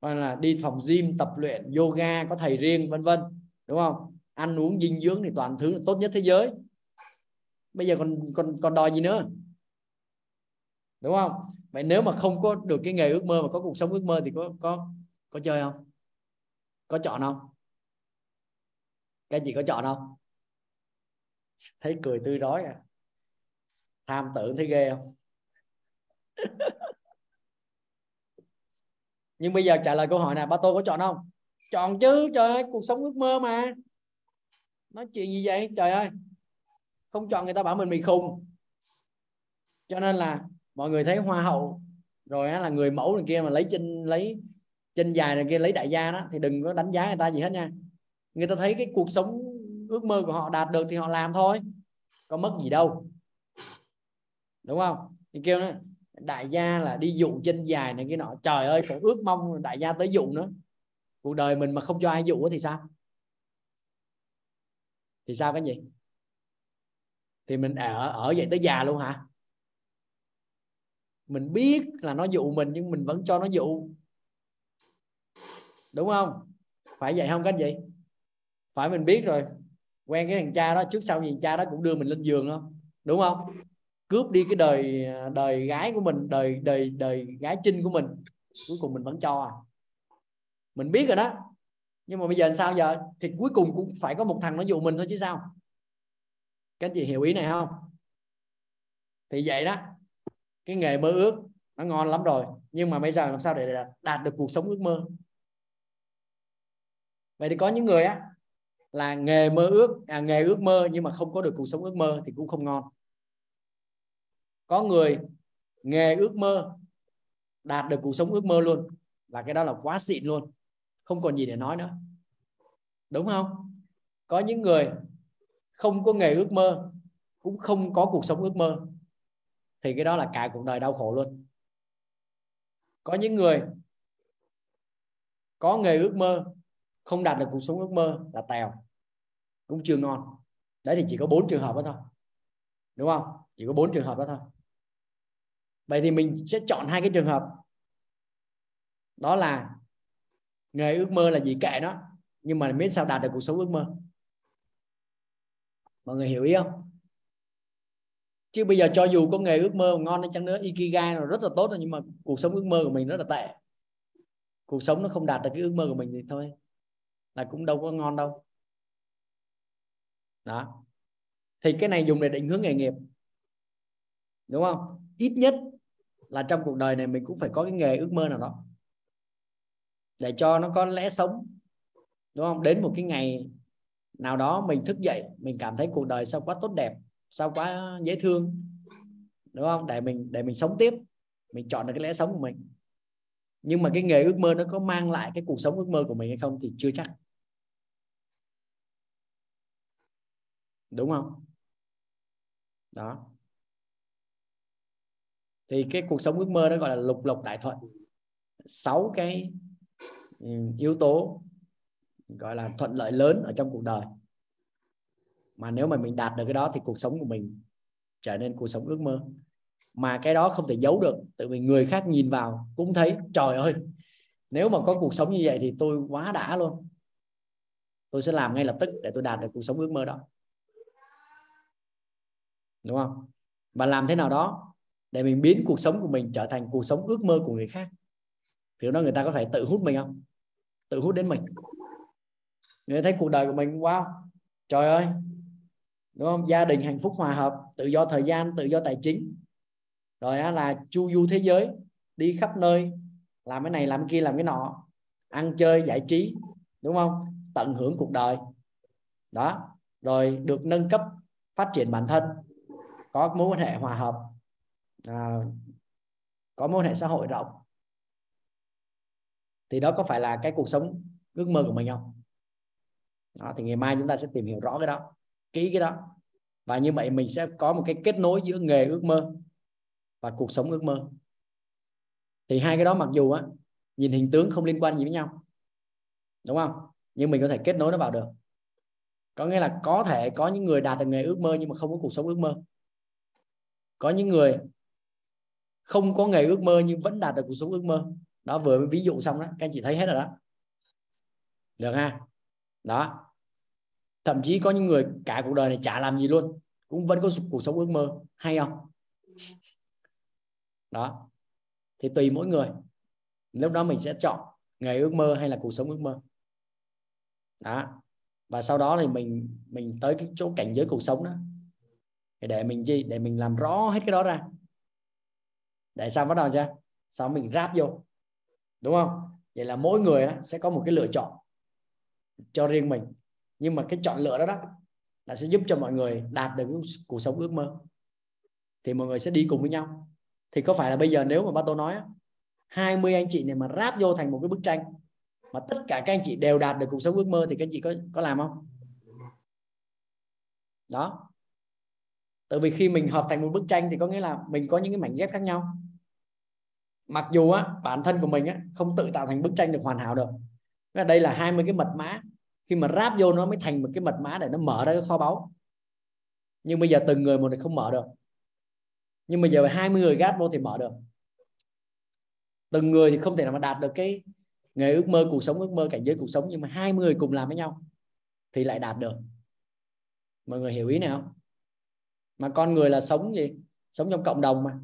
Speaker 1: Hoặc là đi phòng gym, tập luyện, yoga, có thầy riêng, vân vân, đúng không? Ăn uống, dinh dưỡng thì toàn thứ tốt nhất thế giới. Bây giờ còn còn còn đòi gì nữa? Đúng không? Vậy nếu mà không có được cái nghề ước mơ mà có cuộc sống ước mơ thì có có có chơi không? Có chọn không? Cái gì có chọn không? Thấy cười tươi rói à. Tham tưởng thấy ghê không? Nhưng bây giờ trả lời câu hỏi này ba tô có chọn không? Chọn chứ trời ơi cuộc sống ước mơ mà. Nói chuyện gì vậy trời ơi. Không chọn người ta bảo mình bị khùng. Cho nên là mọi người thấy hoa hậu rồi á, là người mẫu này kia mà lấy chân lấy chân dài này kia lấy đại gia đó thì đừng có đánh giá người ta gì hết nha. Người ta thấy cái cuộc sống ước mơ của họ đạt được thì họ làm thôi có mất gì đâu. Đúng không? Thì kêu nó đại gia là đi dụ trên dài này cái nọ. Trời ơi còn ước mong đại gia tới dụ nữa. Cuộc đời mình mà không cho ai dụ thì sao? Thì sao cái gì? Thì mình à, ở ở vậy tới già luôn hả? Mình biết là nó dụ mình nhưng mình vẫn cho nó dụ. Đúng không? Phải vậy không cái gì phải mình biết rồi. Quen cái thằng cha đó, trước sau gì cha đó cũng đưa mình lên giường không? Đúng không? Cướp đi cái đời đời gái của mình đời đời đời gái trinh của mình cuối cùng mình vẫn cho à. Mình biết rồi đó. Nhưng mà bây giờ sao giờ? Thì cuối cùng cũng phải có một thằng nó dụ mình thôi chứ sao? Các chị hiểu ý này không? Thì vậy đó. Cái nghề mơ ước nó ngon lắm rồi. Nhưng mà bây giờ làm sao để đạt được cuộc sống ước mơ? Vậy thì có những người á là nghề mơ ước à, nghề ước mơ nhưng mà không có được cuộc sống ước mơ thì cũng không ngon có người nghề ước mơ, đạt được cuộc sống ước mơ luôn. Là cái đó là quá xịn luôn. Không còn gì để nói nữa. Đúng không? Có những người không có nghề ước mơ, cũng không có cuộc sống ước mơ, thì cái đó là cả cuộc đời đau khổ luôn. Có những người có nghề ước mơ, không đạt được cuộc sống ước mơ là tèo, cũng chưa ngon. Đấy thì chỉ có bốn trường hợp đó thôi. Đúng không? Chỉ có bốn trường hợp đó thôi vậy thì mình sẽ chọn hai cái trường hợp. Đó là nghề ước mơ là gì kệ nó, nhưng mà miễn sao đạt được cuộc sống ước mơ. Mọi người hiểu ý không? Chứ bây giờ cho dù có nghề ước mơ ngon hay chăng nữa, ikigai là rất là tốt rồi, nhưng mà cuộc sống ước mơ của mình rất là tệ. Cuộc sống nó không đạt được cái ước mơ của mình thì thôi, là cũng đâu có ngon đâu. Đó. Thì cái này dùng để định hướng nghề nghiệp. Đúng không? Ít nhất là trong cuộc đời này mình cũng phải có cái nghề ước mơ nào đó để cho nó có lẽ sống, đúng không? Đến một cái ngày nào đó mình thức dậy, mình cảm thấy cuộc đời sao quá tốt đẹp, sao quá dễ thương, đúng không? Để mình để mình sống tiếp, mình chọn được cái lẽ sống của mình. Nhưng mà cái nghề ước mơ nó có mang lại cái cuộc sống ước mơ của mình hay không thì chưa chắc. Đúng không? Đó thì cái cuộc sống ước mơ đó gọi là lục lộc đại thuận. Sáu cái ừ, yếu tố gọi là thuận lợi lớn ở trong cuộc đời. Mà nếu mà mình đạt được cái đó thì cuộc sống của mình trở nên cuộc sống ước mơ. Mà cái đó không thể giấu được tự vì người khác nhìn vào cũng thấy, trời ơi, nếu mà có cuộc sống như vậy thì tôi quá đã luôn. Tôi sẽ làm ngay lập tức để tôi đạt được cuộc sống ước mơ đó. Đúng không? Và làm thế nào đó để mình biến cuộc sống của mình trở thành cuộc sống ước mơ của người khác. Thì đó người ta có thể tự hút mình không? Tự hút đến mình. Người thấy cuộc đời của mình wow trời ơi. Đúng không? Gia đình hạnh phúc hòa hợp tự do thời gian tự do tài chính. Rồi á, là chu du thế giới đi khắp nơi làm cái này làm cái kia làm cái nọ ăn chơi giải trí đúng không? Tận hưởng cuộc đời. Đó rồi được nâng cấp phát triển bản thân có mối quan hệ hòa hợp à, có mối quan hệ xã hội rộng. Thì đó có phải là cái cuộc sống ước mơ của mình không? Đó, thì ngày mai chúng ta sẽ tìm hiểu rõ cái đó kỹ cái đó. Và như vậy mình sẽ có một cái kết nối giữa nghề ước mơ và cuộc sống ước mơ. Thì hai cái đó mặc dù á nhìn hình tướng không liên quan gì với nhau đúng không? Nhưng mình có thể kết nối nó vào được. Có nghĩa là có thể có những người đạt được nghề ước mơ nhưng mà không có cuộc sống ước mơ. Có những người không có nghề ước mơ nhưng vẫn đạt được cuộc sống ước mơ. Đó, vừa mới ví dụ xong đó, các anh chị thấy hết rồi đó. Được ha? Đó. Thậm chí có những người cả cuộc đời này chả làm gì luôn, cũng vẫn có cuộc sống ước mơ. Hay không? Đó. Thì tùy mỗi người. Lúc đó mình sẽ chọn nghề ước mơ hay là cuộc sống ước mơ. Đó. Và sau đó thì mình mình tới cái chỗ cảnh giới cuộc sống đó. Để mình gì để mình làm rõ hết cái đó ra để sao bắt đầu chưa? Sao mình ráp vô? Đúng không? Vậy là mỗi người sẽ có một cái lựa chọn cho riêng mình. Nhưng mà cái chọn lựa đó đó là sẽ giúp cho mọi người đạt được cuộc sống ước mơ. Thì mọi người sẽ đi cùng với nhau. Thì có phải là bây giờ nếu mà ba tô nói 20 anh chị này mà ráp vô thành một cái bức tranh mà tất cả các anh chị đều đạt được cuộc sống ước mơ thì các anh chị có có làm không? Đó. Tại vì khi mình hợp thành một bức tranh thì có nghĩa là mình có những cái mảnh ghép khác nhau mặc dù á, bản thân của mình á, không tự tạo thành bức tranh được hoàn hảo được. Đây là 20 cái mật mã. Khi mà ráp vô nó mới thành một cái mật mã để nó mở ra cái kho báu. Nhưng bây giờ từng người một thì không mở được. Nhưng mà giờ 20 người gát vô thì mở được. Từng người thì không thể nào mà đạt được cái nghề ước mơ, cuộc sống ước mơ, cảnh giới cuộc sống, nhưng mà 20 người cùng làm với nhau thì lại đạt được. Mọi người hiểu ý nào? mà con người là sống gì? Sống trong cộng đồng mà.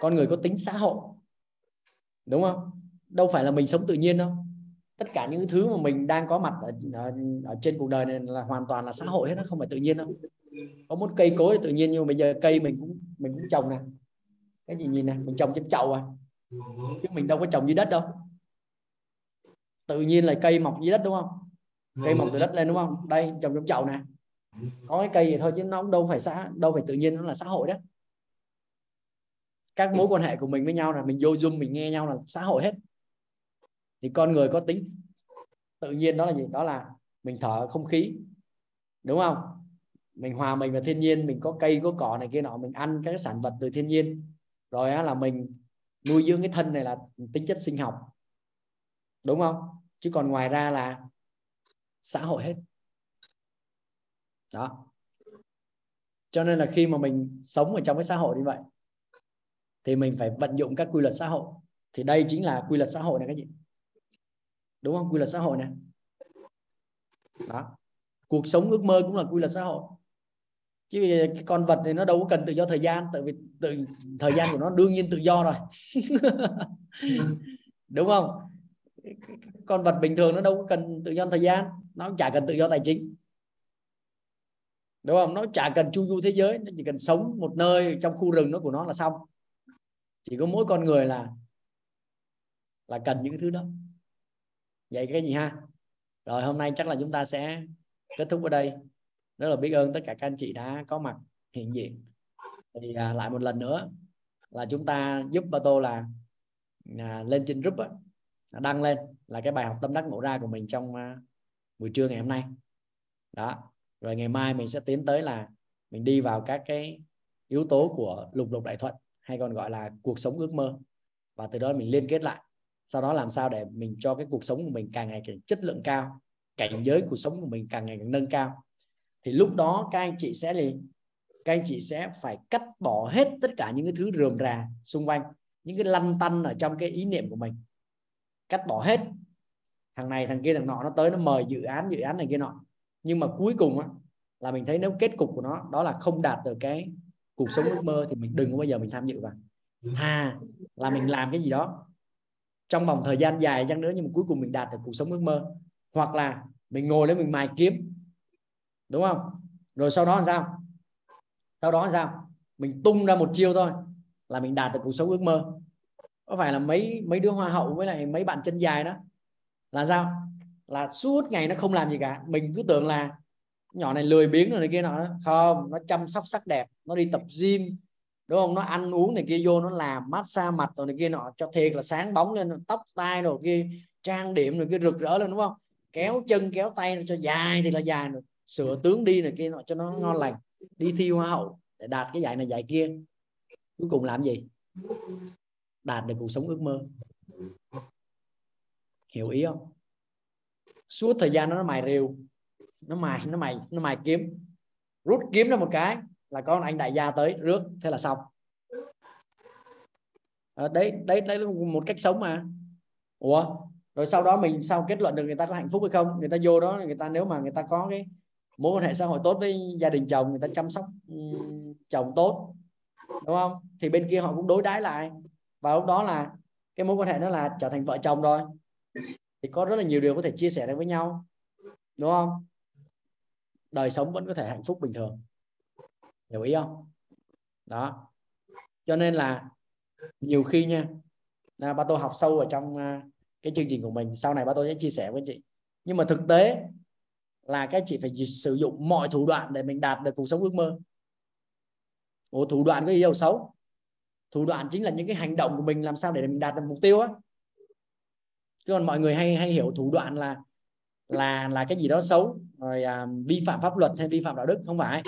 Speaker 1: Con người có tính xã hội đúng không? Đâu phải là mình sống tự nhiên đâu. Tất cả những thứ mà mình đang có mặt ở, ở, ở trên cuộc đời này là hoàn toàn là xã hội hết nó không phải tự nhiên đâu. Có một cây cối tự nhiên nhưng mà bây giờ cây mình cũng mình cũng trồng nè. Cái gì nhìn nè mình trồng trên chậu à. Chứ mình đâu có trồng dưới đất đâu. Tự nhiên là cây mọc dưới đất đúng không? Cây mọc từ đất lên đúng không? Đây trồng trong chậu nè. Có cái cây vậy thôi chứ nó cũng đâu phải xã đâu phải tự nhiên nó là xã hội đó các mối quan hệ của mình với nhau là mình vô zoom mình nghe nhau là xã hội hết. Thì con người có tính. Tự nhiên đó là gì? Đó là mình thở không khí. Đúng không? Mình hòa mình vào thiên nhiên mình có cây có cỏ này kia nọ mình ăn các cái sản vật từ thiên nhiên. Rồi á, là mình nuôi dưỡng cái thân này là tính chất sinh học. Đúng không? Chứ còn ngoài ra là xã hội hết. Đó. Cho nên là khi mà mình sống ở trong cái xã hội như vậy thì mình phải vận dụng các quy luật xã hội. Thì đây chính là quy luật xã hội này các chị. Đúng không? Quy luật xã hội này. Đó. Cuộc sống ước mơ cũng là quy luật xã hội. Chứ cái con vật thì nó đâu có cần tự do thời gian, tại vì tự, thời gian của nó đương nhiên tự do rồi. Đúng không? Con vật bình thường nó đâu có cần tự do thời gian, nó chả cần tự do tài chính. Đúng không? Nó chả cần chu du thế giới, nó chỉ cần sống một nơi trong khu rừng nó của nó là xong chỉ có mỗi con người là là cần những thứ đó. Vậy cái gì ha? Rồi hôm nay chắc là chúng ta sẽ kết thúc ở đây. Rất là biết ơn tất cả các anh chị đã có mặt hiện diện. Thì à, lại một lần nữa là chúng ta giúp ba tô là à, lên trên group á, đăng lên là cái bài học tâm đắc ngộ ra của mình trong à, buổi trưa ngày hôm nay. Đó. Rồi ngày mai mình sẽ tiến tới là mình đi vào các cái yếu tố của lục lục đại thuận hay còn gọi là cuộc sống ước mơ. Và từ đó mình liên kết lại. Sau đó làm sao để mình cho cái cuộc sống của mình càng ngày càng chất lượng cao cảnh giới cuộc sống của mình càng ngày càng nâng cao. Thì lúc đó các anh chị sẽ gì các anh chị sẽ phải cắt bỏ hết tất cả những cái thứ rườm rà xung quanh những cái lăn tăn ở trong cái ý niệm của mình. Cắt bỏ hết. Thằng này thằng kia thằng nọ nó tới nó mời dự án dự án này kia nọ. Nhưng mà cuối cùng á, là mình thấy nếu kết cục của nó đó là không đạt được cái cuộc sống ước mơ thì mình đừng có bao giờ mình tham dự vào. Thà là mình làm cái gì đó. Trong vòng thời gian dài chăng nữa nhưng mà cuối cùng mình đạt được cuộc sống ước mơ. Hoặc là mình ngồi lên mình mài kiếm. Đúng không? Rồi sau đó làm sao? Sau đó làm sao? Mình tung ra một chiêu thôi là mình đạt được cuộc sống ước mơ. Có phải là mấy mấy đứa hoa hậu với lại mấy bạn chân dài đó? Là sao? Là suốt ngày nó không làm gì cả. Mình cứ tưởng là nhỏ này lười biếng rồi này kia nọ không nó chăm sóc sắc đẹp nó đi tập gym đúng không? Nó ăn uống này kia vô nó làm massage mặt rồi này kia nọ cho thiệt là sáng bóng lên tóc tai rồi kia trang điểm rồi kia rực rỡ lên đúng không? Kéo chân kéo tay cho dài thì là dài rồi. Sửa tướng đi này kia nọ cho nó ngon lành. Đi thi hoa hậu để đạt cái giải này giải kia. Cuối cùng làm gì? Đạt được cuộc sống ước mơ. Hiểu ý không? Suốt thời gian nó mài rìu nó mài nó mài nó mài kiếm. Rút kiếm ra một cái là con anh đại gia tới rước thế là xong. À, đấy đấy đấy là một cách sống mà. Ủa? Rồi sau đó mình sau kết luận được người ta có hạnh phúc hay không người ta vô đó người ta nếu mà người ta có cái mối quan hệ xã hội tốt với gia đình chồng người ta chăm sóc um, chồng tốt đúng không? Thì bên kia họ cũng đối đãi lại. Và lúc đó là cái mối quan hệ đó là trở thành vợ chồng rồi. Thì có rất là nhiều điều có thể chia sẻ được với nhau đúng không đời sống vẫn có thể hạnh phúc bình thường. Hiểu ý không? Đó. Cho nên là nhiều khi nha là ba tôi học sâu ở trong à, cái chương trình của mình. Sau này ba tôi sẽ chia sẻ với chị. Nhưng mà thực tế là các chị phải sử dụng mọi thủ đoạn để mình đạt được cuộc sống ước mơ. Ủa, thủ đoạn có gì đâu xấu? Thủ đoạn chính là những cái hành động của mình làm sao để mình đạt được mục tiêu á. Chứ còn mọi người hay hay hiểu thủ đoạn là là là cái gì đó xấu rồi à, vi phạm pháp luật hay vi phạm đạo đức không phải.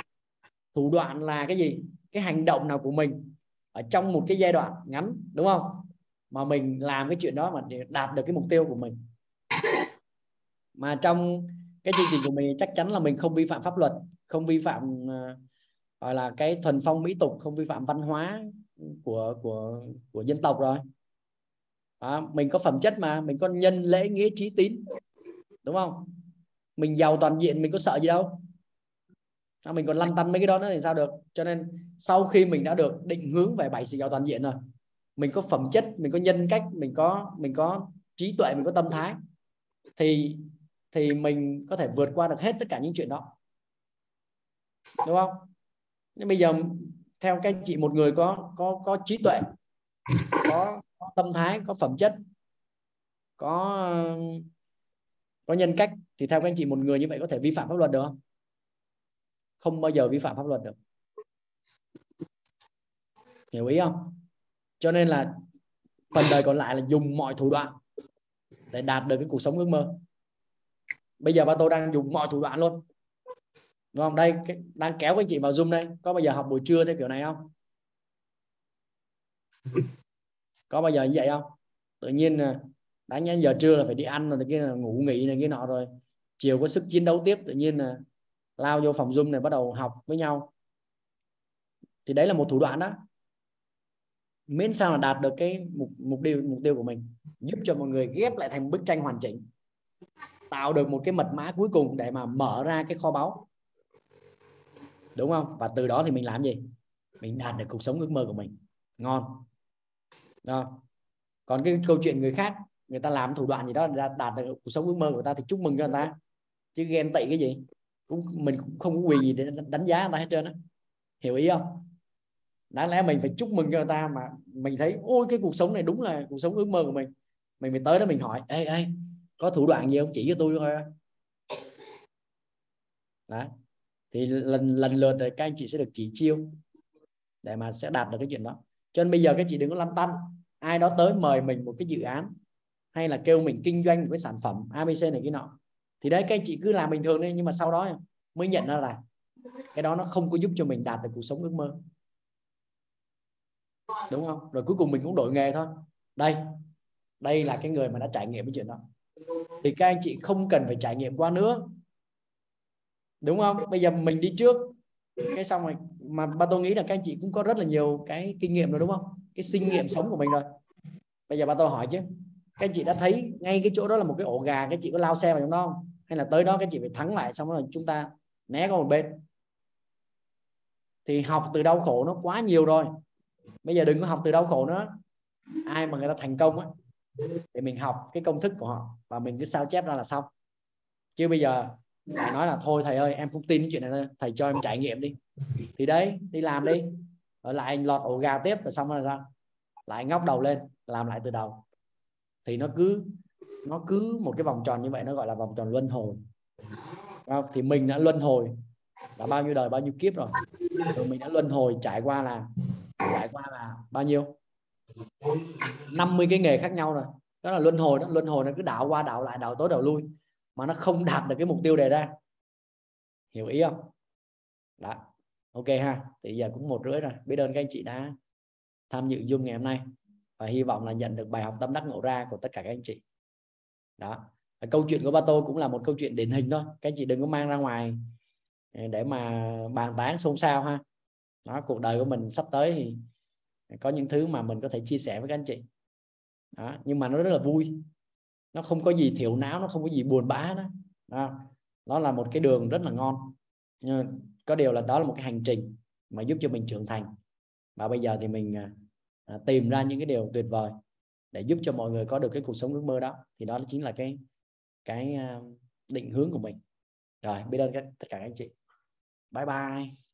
Speaker 1: Thủ đoạn là cái gì? Cái hành động nào của mình ở trong một cái giai đoạn ngắn đúng không? Mà mình làm cái chuyện đó mà để đạt được cái mục tiêu của mình. Mà trong cái chương trình của mình chắc chắn là mình không vi phạm pháp luật không vi phạm uh, gọi là cái thuần phong mỹ tục không vi phạm văn hóa của của của dân tộc rồi. Đó, mình có phẩm chất mà mình có nhân lễ nghĩa trí tín đúng không? Mình giàu toàn diện mình có sợ gì đâu. À, mình còn lăn tăn mấy cái đó nữa thì sao được? Cho nên sau khi mình đã được định hướng về bảy sự giàu toàn diện rồi mình có phẩm chất mình có nhân cách mình có mình có trí tuệ mình có tâm thái thì thì mình có thể vượt qua được hết tất cả những chuyện đó. Đúng không? Nhưng bây giờ theo các anh chị một người có có có trí tuệ có, có tâm thái có phẩm chất có có nhân cách thì theo các anh chị một người như vậy có thể vi phạm pháp luật được không? Không bao giờ vi phạm pháp luật được. Hiểu ý không? Cho nên là phần đời còn lại là dùng mọi thủ đoạn để đạt được cái cuộc sống ước mơ. Bây giờ ba tôi đang dùng mọi thủ đoạn luôn. Đúng không? Đây đang kéo các anh chị vào zoom đây. Có bao giờ học buổi trưa theo kiểu này không? Có bao giờ như vậy không? Tự nhiên à, đã đáng nhẽ giờ trưa là phải đi ăn rồi kia, là ngủ nghỉ này kia nọ rồi. Chiều có sức chiến đấu tiếp, tự nhiên là lao vô phòng zoom này, bắt đầu học với nhau. Thì đấy là một thủ đoạn đó miễn sao là đạt được cái mục mục tiêu mục tiêu của mình. Giúp cho mọi người ghép lại thành bức tranh hoàn chỉnh. Tạo được một cái mật mã cuối cùng để mà mở ra cái kho báu. Đúng không? Và từ đó thì mình làm gì? Mình đạt được cuộc sống ước mơ của mình. Ngon. Đó. còn cái câu chuyện người khác người ta làm thủ đoạn gì đó đạt, đạt được cuộc sống ước mơ của người ta thì chúc mừng cho người ta. Chứ ghen tị cái gì cũng mình cũng không có quyền gì để đánh giá người ta hết trơn á. Hiểu ý không? Đáng lẽ mình phải chúc mừng cho người ta mà mình thấy ôi cái cuộc sống này đúng là cuộc sống ước mơ của mình. Mình phải tới đó mình hỏi ê ê có thủ đoạn gì không? Chỉ cho tôi thôi đó. Thì lần lần lượt rồi các anh chị sẽ được chỉ chiêu để mà sẽ đạt được cái chuyện đó. Cho nên bây giờ các chị đừng có lăn tăn. Ai đó tới mời mình một cái dự án hay là kêu mình kinh doanh một cái sản phẩm abc này cái nọ. Thì đấy, các anh chị cứ làm bình thường đi nhưng mà sau đó mới nhận ra là cái đó nó không có giúp cho mình đạt được cuộc sống ước mơ. Đúng không? Rồi cuối cùng mình cũng đổi nghề thôi. Đây đây là cái người mà đã trải nghiệm cái chuyện đó. Thì các anh chị không cần phải trải nghiệm qua nữa. Đúng không? Bây giờ mình đi trước. Cái xong rồi, mà ba tôi nghĩ là các anh chị cũng có rất là nhiều cái kinh nghiệm rồi, đúng không? Cái kinh nghiệm sống của mình rồi. Bây giờ ba tôi hỏi chứ các anh chị đã thấy ngay cái chỗ đó là một cái ổ gà, các chị có lao xe vào trong đó không? Hay là tới đó các chị phải thắng lại xong rồi chúng ta né qua một bên? Thì học từ đau khổ nó quá nhiều rồi. Bây giờ đừng có học từ đau khổ nữa. Ai mà người ta thành công á, thì mình học cái công thức của họ và mình cứ sao chép ra là xong. Chứ bây giờ thầy nói là, thôi thầy ơi, em không tin cái chuyện này nữa. thầy cho em trải nghiệm đi. Thì đấy, đi làm đi. Rồi lại lọt ổ gà tiếp rồi xong rồi sao? Lại ngóc đầu lên, làm lại từ đầu thì nó cứ nó cứ một cái vòng tròn như vậy, nó gọi là vòng tròn luân hồi. Thì mình đã luân hồi đã bao nhiêu đời, bao nhiêu kiếp rồi? Rồi mình đã luân hồi trải qua là, trải qua là bao nhiêu? 50 cái nghề khác nhau rồi. Đó là luân hồi đó, luân hồi nó cứ đảo qua đảo lại, đảo tối đảo lui, mà nó không đạt được cái mục tiêu đề ra. Hiểu ý không? Đó. Ok ha. Thì giờ cũng một rưỡi rồi. Biết ơn các anh chị đã tham dự dung ngày hôm nay và hy vọng là nhận được bài học tâm đắc ngộ ra của tất cả các anh chị. Đó. Câu chuyện của ba tô cũng là một câu chuyện điển hình thôi. Các anh chị đừng có mang ra ngoài ừ, để mà bàn tán xôn xao ha. Đó cuộc đời của mình sắp tới thì có những thứ mà mình có thể chia sẻ với các anh chị. Đó, nhưng mà nó rất là vui. Nó không có gì thiểu não nó không có gì buồn bã đó, đó. nó là một cái đường rất là ngon. Nhưng có điều là đó là một cái hành trình mà giúp cho mình trưởng thành. Và bây giờ thì mình à, à, tìm ra những cái điều tuyệt vời để giúp cho mọi người có được cái cuộc sống ước mơ đó. Thì đó chính là cái cái à, định hướng của mình. Rồi biết ơn tất cả các anh chị. Bye bye